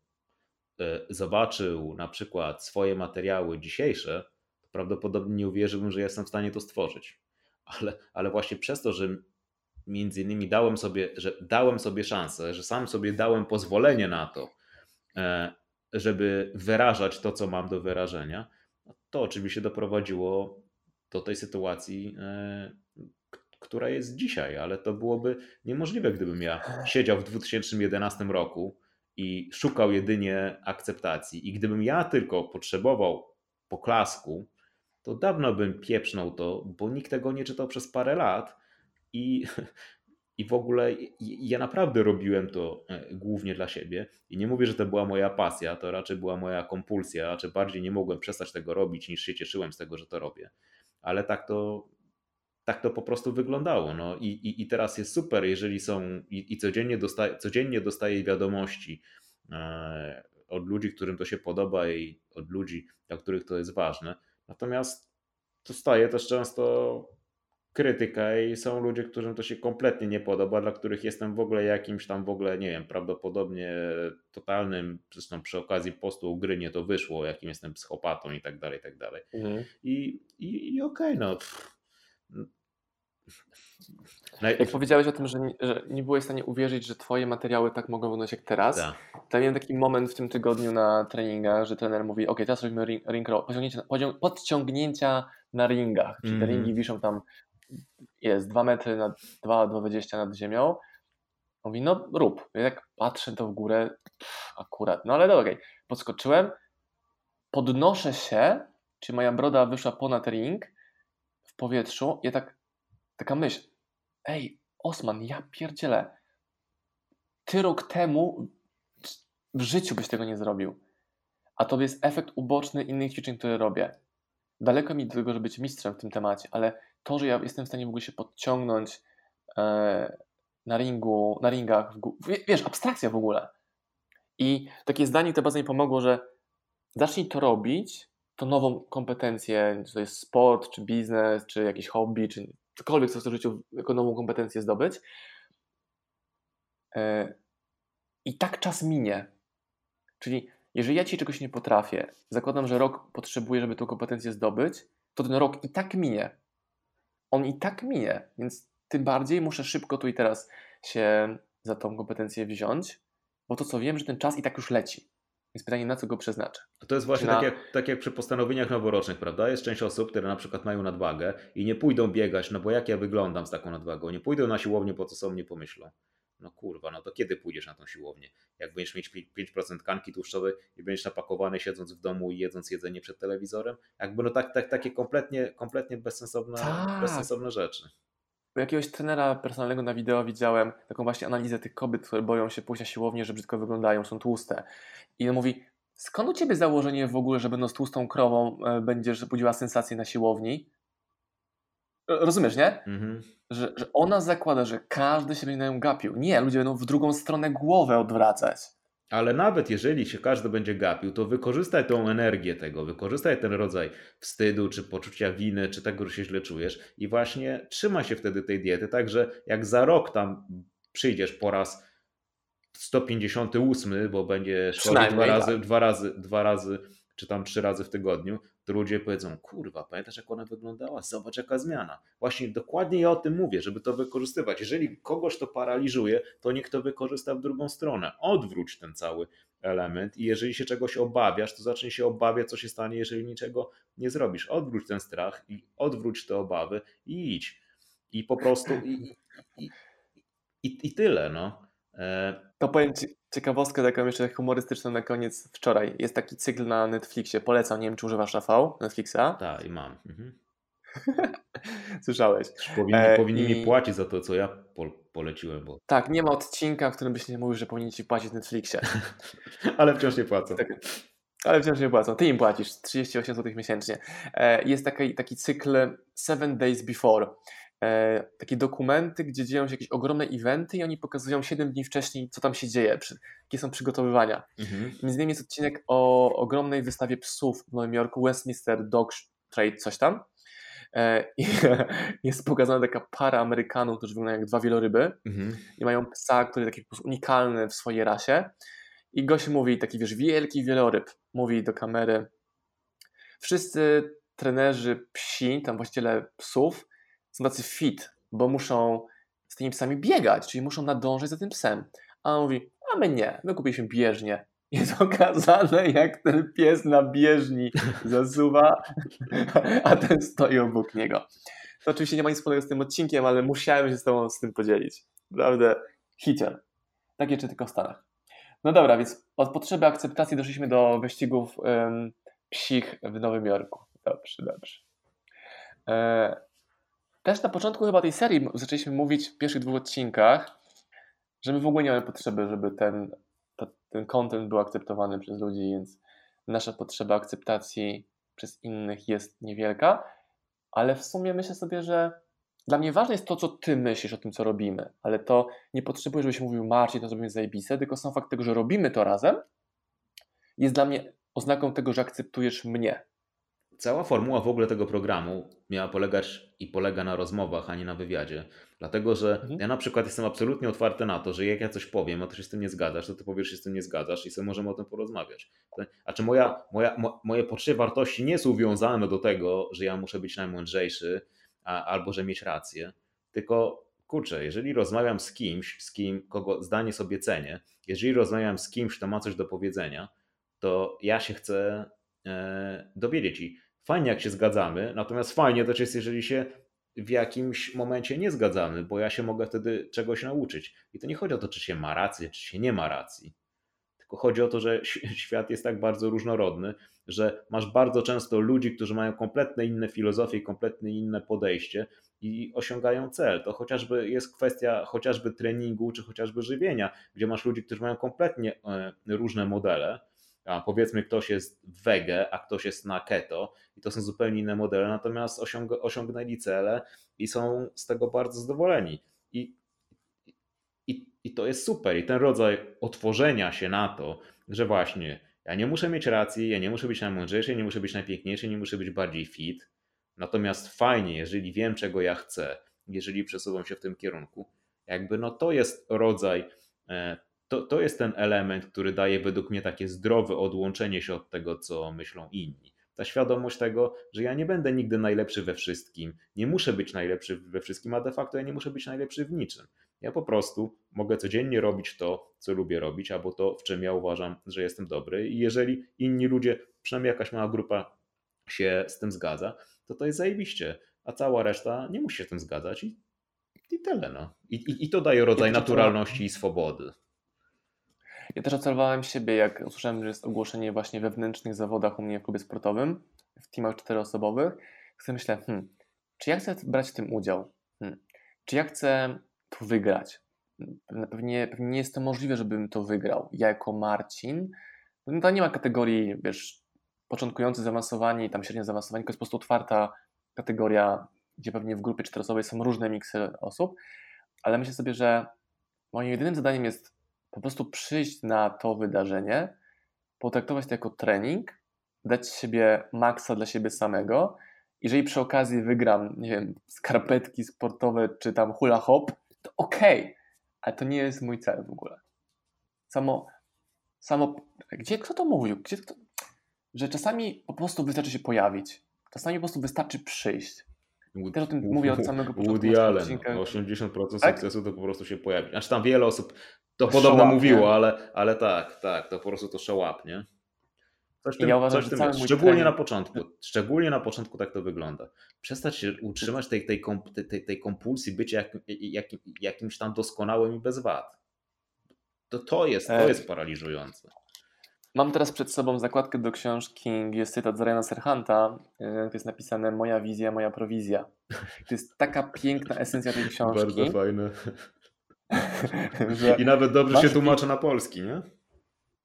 e, zobaczył na przykład swoje materiały dzisiejsze, to prawdopodobnie nie uwierzyłbym, że jestem w stanie to stworzyć. Ale, ale właśnie przez to, że między innymi dałem sobie, że dałem sobie szansę, że sam sobie dałem pozwolenie na to, e, żeby wyrażać to, co mam do wyrażenia, to oczywiście doprowadziło do tej sytuacji, e, która jest dzisiaj, ale to byłoby niemożliwe, gdybym ja siedział w 2011 roku i szukał jedynie akceptacji. I gdybym ja tylko potrzebował poklasku, to dawno bym pieprznął to, bo nikt tego nie czytał przez parę lat i, i w ogóle ja naprawdę robiłem to e, głównie dla siebie. I nie mówię, że to była moja pasja, to raczej była moja kompulsja, raczej bardziej nie mogłem przestać tego robić, niż się cieszyłem z tego, że to robię. Ale tak to, tak to po prostu wyglądało. No i, i, i teraz jest super, jeżeli są i, i codziennie, dostaję, codziennie dostaję wiadomości e, od ludzi, którym to się podoba i od ludzi, dla których to jest ważne. Natomiast dostaję też często krytykę i są ludzie, którym to się kompletnie nie podoba, dla których jestem w ogóle jakimś tam w ogóle, nie wiem, prawdopodobnie totalnym, zresztą przy okazji postu gry nie to wyszło, jakim jestem psychopatą i tak dalej, i tak dalej. Mhm. I, i, i okej, no. pff. Naj... Jak powiedziałeś o tym, że nie, że nie byłeś w stanie uwierzyć, że twoje materiały tak mogą wyglądać jak teraz, Tak. to miałem taki moment w tym tygodniu na treningach, że trener mówi, ok, teraz robimy ring, ring roll, podciągnięcia na ringach, czyli te Mhm. ringi wiszą tam, jest 2 metry na 2, 2,20 nad ziemią. Mówi, no rób. Ja tak patrzę to w górę, pff, akurat, no ale dobra. Podskoczyłem, podnoszę się, czy moja broda wyszła ponad ring w powietrzu, ja tak, taka myśl, ej, Osman, ja pierdzielę, ty rok temu w życiu byś tego nie zrobił. A to jest efekt uboczny innych ćwiczeń, które robię. Daleko mi do tego, żeby być mistrzem w tym temacie, ale to, że ja jestem w stanie w ogóle się podciągnąć e, na ringu, na ringach, wiesz, abstrakcja w ogóle. I takie zdanie to bardzo mi pomogło, że zacznij to robić, to nową kompetencję, czy to jest sport, czy biznes, czy jakieś hobby, czy cokolwiek, co chcesz w życiu jako nową kompetencję zdobyć. E, I tak czas minie. Czyli jeżeli ja ci czegoś nie potrafię, zakładam, że rok potrzebuję, żeby tą kompetencję zdobyć, to ten rok i tak minie. On i tak minie, więc tym bardziej muszę szybko tu i teraz się za tą kompetencję wziąć, bo to co wiem, że ten czas i tak już leci. Jest pytanie, na co go przeznaczę. To jest właśnie na... tak, jak, tak jak przy postanowieniach noworocznych, prawda? Jest część osób, które na przykład mają nadwagę i nie pójdą biegać, no bo jak ja wyglądam z taką nadwagą, nie pójdą na siłownię, po co są, nie pomyślą. No kurwa, no to kiedy pójdziesz na tą siłownię? Jak będziesz mieć 5% tkanki tłuszczowej i będziesz napakowany siedząc w domu i jedząc jedzenie przed telewizorem? Jakby no tak, tak, takie kompletnie, kompletnie bezsensowne, tak. bezsensowne rzeczy. U jakiegoś trenera personalnego na wideo widziałem taką właśnie analizę tych kobiet, które boją się pójść na siłownię, że brzydko wyglądają, są tłuste. I on mówi, skąd u Ciebie założenie w ogóle, że będąc tłustą krową e, będziesz budziła sensację na siłowni? Rozumiesz, nie? Mhm. Że, że ona zakłada, że każdy się będzie na nią gapił. Nie, ludzie będą w drugą stronę głowę odwracać. Ale nawet jeżeli się każdy będzie gapił, to wykorzystaj tą energię tego, wykorzystaj ten rodzaj wstydu, czy poczucia winy, czy tego, że się źle czujesz i właśnie trzyma się wtedy tej diety, tak że jak za rok tam przyjdziesz po raz 158, bo będzie szkolić dwa razy, tak. dwa razy, dwa razy, czy tam trzy razy w tygodniu, to ludzie powiedzą, kurwa, pamiętasz jak ona wyglądała? Zobacz jaka zmiana. Właśnie dokładnie ja o tym mówię, żeby to wykorzystywać. Jeżeli kogoś to paraliżuje, to niech to wykorzysta w drugą stronę. Odwróć ten cały element i jeżeli się czegoś obawiasz, to zacznij się obawiać, co się stanie, jeżeli niczego nie zrobisz. Odwróć ten strach i odwróć te obawy i idź. I po prostu i, i, i, i tyle, no. E, to powiem Ci ciekawostkę taką jeszcze humorystyczną na koniec wczoraj. Jest taki cykl na Netflixie, polecam, nie wiem czy używasz AV Netflixa? Tak, i mam. Mhm. Słyszałeś. Powinni, e, powinni i... mi płacić za to, co ja po, poleciłem. Bo... Tak, nie ma odcinka, w którym byś nie mówił, że powinni ci płacić Netflixie. Ale wciąż nie płacą. Tak, ale wciąż nie płacą. Ty im płacisz 38 zł miesięcznie. E, jest taki, taki cykl Seven Days Before. E, takie dokumenty, gdzie dzieją się jakieś ogromne eventy i oni pokazują 7 dni wcześniej, co tam się dzieje, jakie są przygotowywania. Mhm. Między innymi jest odcinek o ogromnej wystawie psów w Nowym Jorku, Westminster Dog Trade, coś tam. E, I jest pokazana taka para Amerykanów, którzy wyglądają jak dwa wieloryby mhm. i mają psa, który jest taki unikalny w swojej rasie. I gość mówi, taki wiesz, wielki wieloryb, mówi do kamery, wszyscy trenerzy psi, tam właściciele psów, są tacy fit, bo muszą z tymi psami biegać, czyli muszą nadążać za tym psem. A on mówi, a my nie, my kupiliśmy bieżnię. Jest okazane, jak ten pies na bieżni zasuwa, a ten stoi obok niego. To oczywiście nie ma nic wspólnego z tym odcinkiem, ale musiałem się z tobą z tym podzielić. Naprawdę hicior. Tak jeszcze tylko w Stanach. No dobra, więc od potrzeby akceptacji doszliśmy do wyścigów um, psich w Nowym Jorku. Dobrze, dobrze. E, też na początku chyba tej serii zaczęliśmy mówić w pierwszych dwóch odcinkach, że my w ogóle nie mamy potrzeby, żeby ten, to, ten content był akceptowany przez ludzi, więc nasza potrzeba akceptacji przez innych jest niewielka, ale w sumie myślę sobie, że dla mnie ważne jest to, co ty myślisz o tym, co robimy, ale to nie potrzebuję, żebyś mówił Marcin, to zrobimy zajebiste, tylko sam fakt tego, że robimy to razem jest dla mnie oznaką tego, że akceptujesz mnie, Cała formuła w ogóle tego programu miała polegać i polega na rozmowach, a nie na wywiadzie. Dlatego, że mhm. ja na przykład jestem absolutnie otwarty na to, że jak ja coś powiem, a ty się z tym nie zgadzasz, to ty powiesz, że się z tym nie zgadzasz i sobie możemy o tym porozmawiać. A czy moja, moja, mo, moje poczucie wartości nie są uwiązane do tego, że ja muszę być najmądrzejszy a, albo że mieć rację, tylko kurczę, jeżeli rozmawiam z kimś, z kim, kogo zdanie sobie cenię, jeżeli rozmawiam z kimś, kto ma coś do powiedzenia, to ja się chcę e, dowiedzieć i fajnie jak się zgadzamy, natomiast fajnie też jest, jeżeli się w jakimś momencie nie zgadzamy, bo ja się mogę wtedy czegoś nauczyć. I to nie chodzi o to, czy się ma rację, czy się nie ma racji. tylko chodzi o to, że świat jest tak bardzo różnorodny, że masz bardzo często ludzi, którzy mają kompletnie inne filozofie, kompletnie inne podejście i osiągają cel. To chociażby jest kwestia chociażby treningu, czy chociażby żywienia, gdzie masz ludzi, którzy mają kompletnie e, różne modele. A powiedzmy, ktoś jest wege, a ktoś jest na keto, i to są zupełnie inne modele, natomiast osiąg osiągnęli cele i są z tego bardzo zadowoleni. I, i, I to jest super. I ten rodzaj otworzenia się na to, że właśnie ja nie muszę mieć racji, ja nie muszę być najmądrzejszy, nie muszę być najpiękniejszy, nie muszę być bardziej fit. Natomiast fajnie, jeżeli wiem, czego ja chcę, jeżeli przesuwam się w tym kierunku, jakby no to jest rodzaj, e, to, to jest ten element, który daje według mnie takie zdrowe odłączenie się od tego, co myślą inni. Ta świadomość tego, że ja nie będę nigdy najlepszy we wszystkim, nie muszę być najlepszy we wszystkim, a de facto ja nie muszę być najlepszy w niczym. Ja po prostu mogę codziennie robić to, co lubię robić, albo to, w czym ja uważam, że jestem dobry. I jeżeli inni ludzie, przynajmniej jakaś mała grupa się z tym zgadza, to to jest zajebiście. A cała reszta nie musi się z tym zgadzać i, i tyle. No. I, i, I to daje rodzaj naturalności i swobody. Ja też obserwowałem siebie, jak usłyszałem, że jest ogłoszenie właśnie wewnętrznych zawodach u mnie w klubie sportowym, w teamach czteroosobowych. Sobie myślę, hmm, czy ja chcę brać w tym udział? Hmm, czy ja chcę to wygrać? Pewnie, pewnie nie jest to możliwe, żebym to wygrał. Ja jako Marcin, no to nie ma kategorii, wiesz, początkujący zaawansowani, tam średnio zaawansowani, to jest po prostu otwarta kategoria, gdzie pewnie w grupie czteroosobowej są różne miksy osób, ale myślę sobie, że moim jedynym zadaniem jest po prostu przyjść na to wydarzenie, potraktować to jako trening, dać siebie maksa dla siebie samego. Jeżeli przy okazji wygram, nie wiem, skarpetki sportowe czy tam hula hop, to okej, okay, ale to nie jest mój cel w ogóle. Samo, samo, gdzie kto to mówił? Gdzie że czasami po prostu wystarczy się pojawić. Czasami po prostu wystarczy przyjść. Też o tym mówię od samego początku. Woody Allen, 80% tak? sukcesu to po prostu się pojawi. Znaczy tam wiele osób to podobno mówiło, ale, ale tak, tak, to po prostu to szałap, nie? Coś tym, ja uważam, coś tym jest. Szczególnie trening... na początku. Szczególnie na początku tak to wygląda. Przestać się utrzymać tej, tej, tej, tej kompulsji bycia jak, jak, jakimś tam doskonałym i bez wad. To, to, jest, to jest paraliżujące. Mam teraz przed sobą zakładkę do książki, jest cytat z Ryana Serhanta, e, to jest napisane Moja wizja, moja prowizja. To jest taka piękna esencja tej książki. Bardzo fajne. I nawet dobrze się tłumaczy na polski, nie?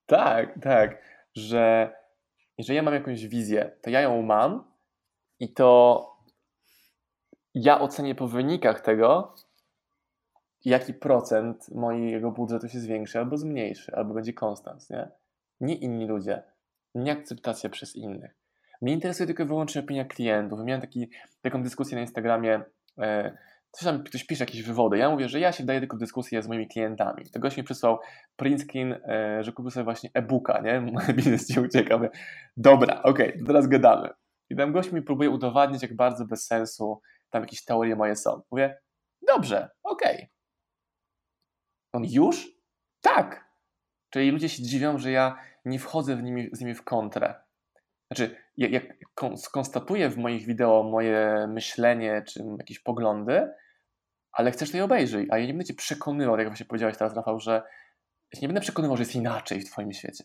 Tak, tak, że jeżeli ja mam jakąś wizję, to ja ją mam i to ja ocenię po wynikach tego, jaki procent mojego budżetu się zwiększy albo zmniejszy, albo będzie konstans, nie? Nie inni ludzie, nie akceptacja przez innych. Mnie interesuje tylko wyłącznie opinia klientów. Miałem taki, taką dyskusję na Instagramie, e, coś tam ktoś pisze jakieś wywody. Ja mówię, że ja się wdaję tylko w dyskusję z moimi klientami. To gość mi przysłał print e, że kupił sobie właśnie e-booka, nie? Biznes ci ucieka. Dobra, okej, okay, teraz gadamy. I tam gość mi próbuje udowadniać, jak bardzo bez sensu tam jakieś teorie moje są. Mówię, dobrze, okej. Okay. On już? Tak. Czyli ludzie się dziwią, że ja nie wchodzę w nimi, z nimi w kontrę. Znaczy, jak skonstatuję w moich wideo moje myślenie czy jakieś poglądy, ale chcesz to je obejrzyj, a ja nie będę cię przekonywał, jak właśnie powiedziałeś teraz, Rafał, że ja nie będę przekonywał, że jest inaczej w twoim świecie.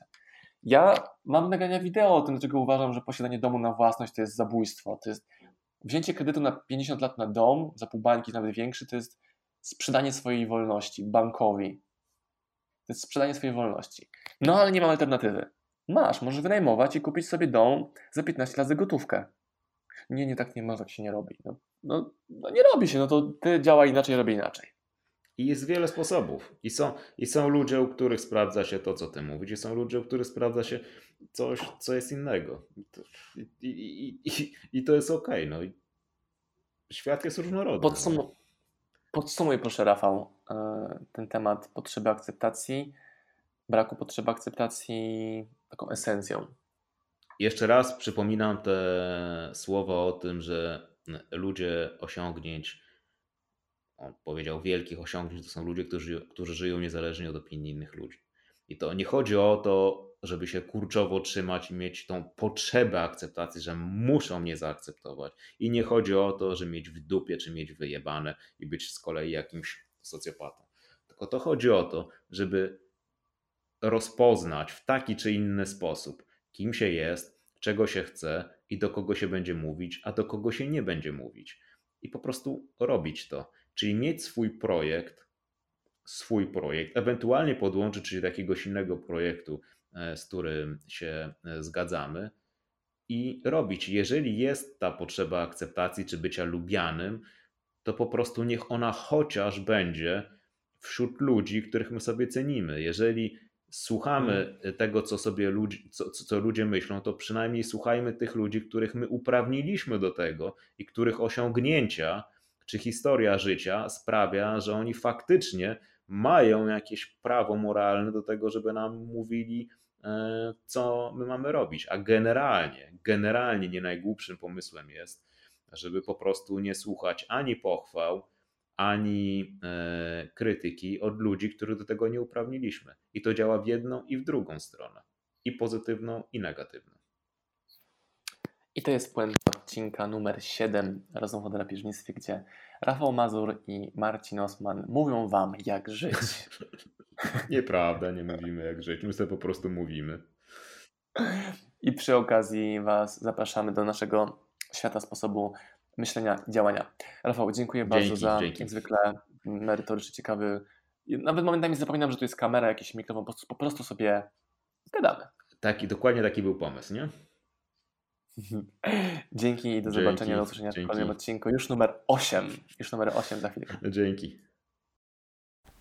Ja mam nagrania wideo o tym, dlaczego uważam, że posiadanie domu na własność to jest zabójstwo. To jest wzięcie kredytu na 50 lat na dom, za pół bańki, nawet większy, to jest sprzedanie swojej wolności bankowi. To jest sprzedanie swojej wolności. No ale nie mam alternatywy. Masz, możesz wynajmować i kupić sobie dom za 15 lat za gotówkę. Nie, nie, tak nie ma, tak się nie robi. No, no, no nie robi się, no to ty działa inaczej, robię inaczej. I jest wiele sposobów. I są, I są ludzie, u których sprawdza się to, co ty mówisz, i są ludzie, u których sprawdza się coś, co jest innego. I, i, i, i to jest okej. Okay, no. Świat jest różnorodny. Podsum podsumuj proszę, Rafał, e, ten temat potrzeby akceptacji, braku potrzeby akceptacji taką esencją. Jeszcze raz przypominam te słowa o tym, że ludzie osiągnięć, on powiedział wielkich osiągnięć, to są ludzie, którzy, którzy żyją niezależnie od opinii innych ludzi. I to nie chodzi o to, żeby się kurczowo trzymać i mieć tą potrzebę akceptacji, że muszą mnie zaakceptować. I nie chodzi o to, że mieć w dupie czy mieć wyjebane i być z kolei jakimś socjopatą. Tylko to chodzi o to, żeby rozpoznać w taki czy inny sposób, kim się jest, czego się chce i do kogo się będzie mówić, a do kogo się nie będzie mówić. I po prostu robić to. Czyli mieć swój projekt, swój projekt, ewentualnie podłączyć się do jakiegoś innego projektu, z którym się e, zgadzamy i robić. Jeżeli jest ta potrzeba akceptacji czy bycia lubianym, to po prostu niech ona chociaż będzie wśród ludzi, których my sobie cenimy. Jeżeli słuchamy Mm. tego, co sobie ludzi, co, co ludzie myślą, to przynajmniej słuchajmy tych ludzi, których my uprawniliśmy do tego i których osiągnięcia czy historia życia sprawia, że oni faktycznie mają jakieś prawo moralne do tego, żeby nam mówili, e, co my mamy robić. A generalnie, generalnie nie najgłupszym pomysłem jest, żeby po prostu nie słuchać ani pochwał, ani e, krytyki od ludzi, których do tego nie uprawniliśmy. I to działa w jedną i w drugą stronę. I pozytywną, i negatywną. I to jest puenta odcinka numer 7 Rozmów o drapieżnictwie, gdzie Rafał Mazur i Marcin Osman mówią Wam, jak żyć. Nieprawda, nie mówimy jak żyć. My sobie po prostu mówimy. I przy okazji Was zapraszamy do naszego świata sposobu myślenia i działania. Rafał, dziękuję bardzo Dzięki, za dzięki. niezwykle merytoryczny, ciekawy. Nawet momentami zapominam, że tu jest kamera, jakiś mikrofon, po prostu, po prostu sobie gadamy. Taki, dokładnie taki był pomysł, nie? Dzięki i do Dzięki, zobaczenia, do usłyszenia w kolejnym odcinku. Już numer 8. Już numer 8 za chwilę. Dzięki.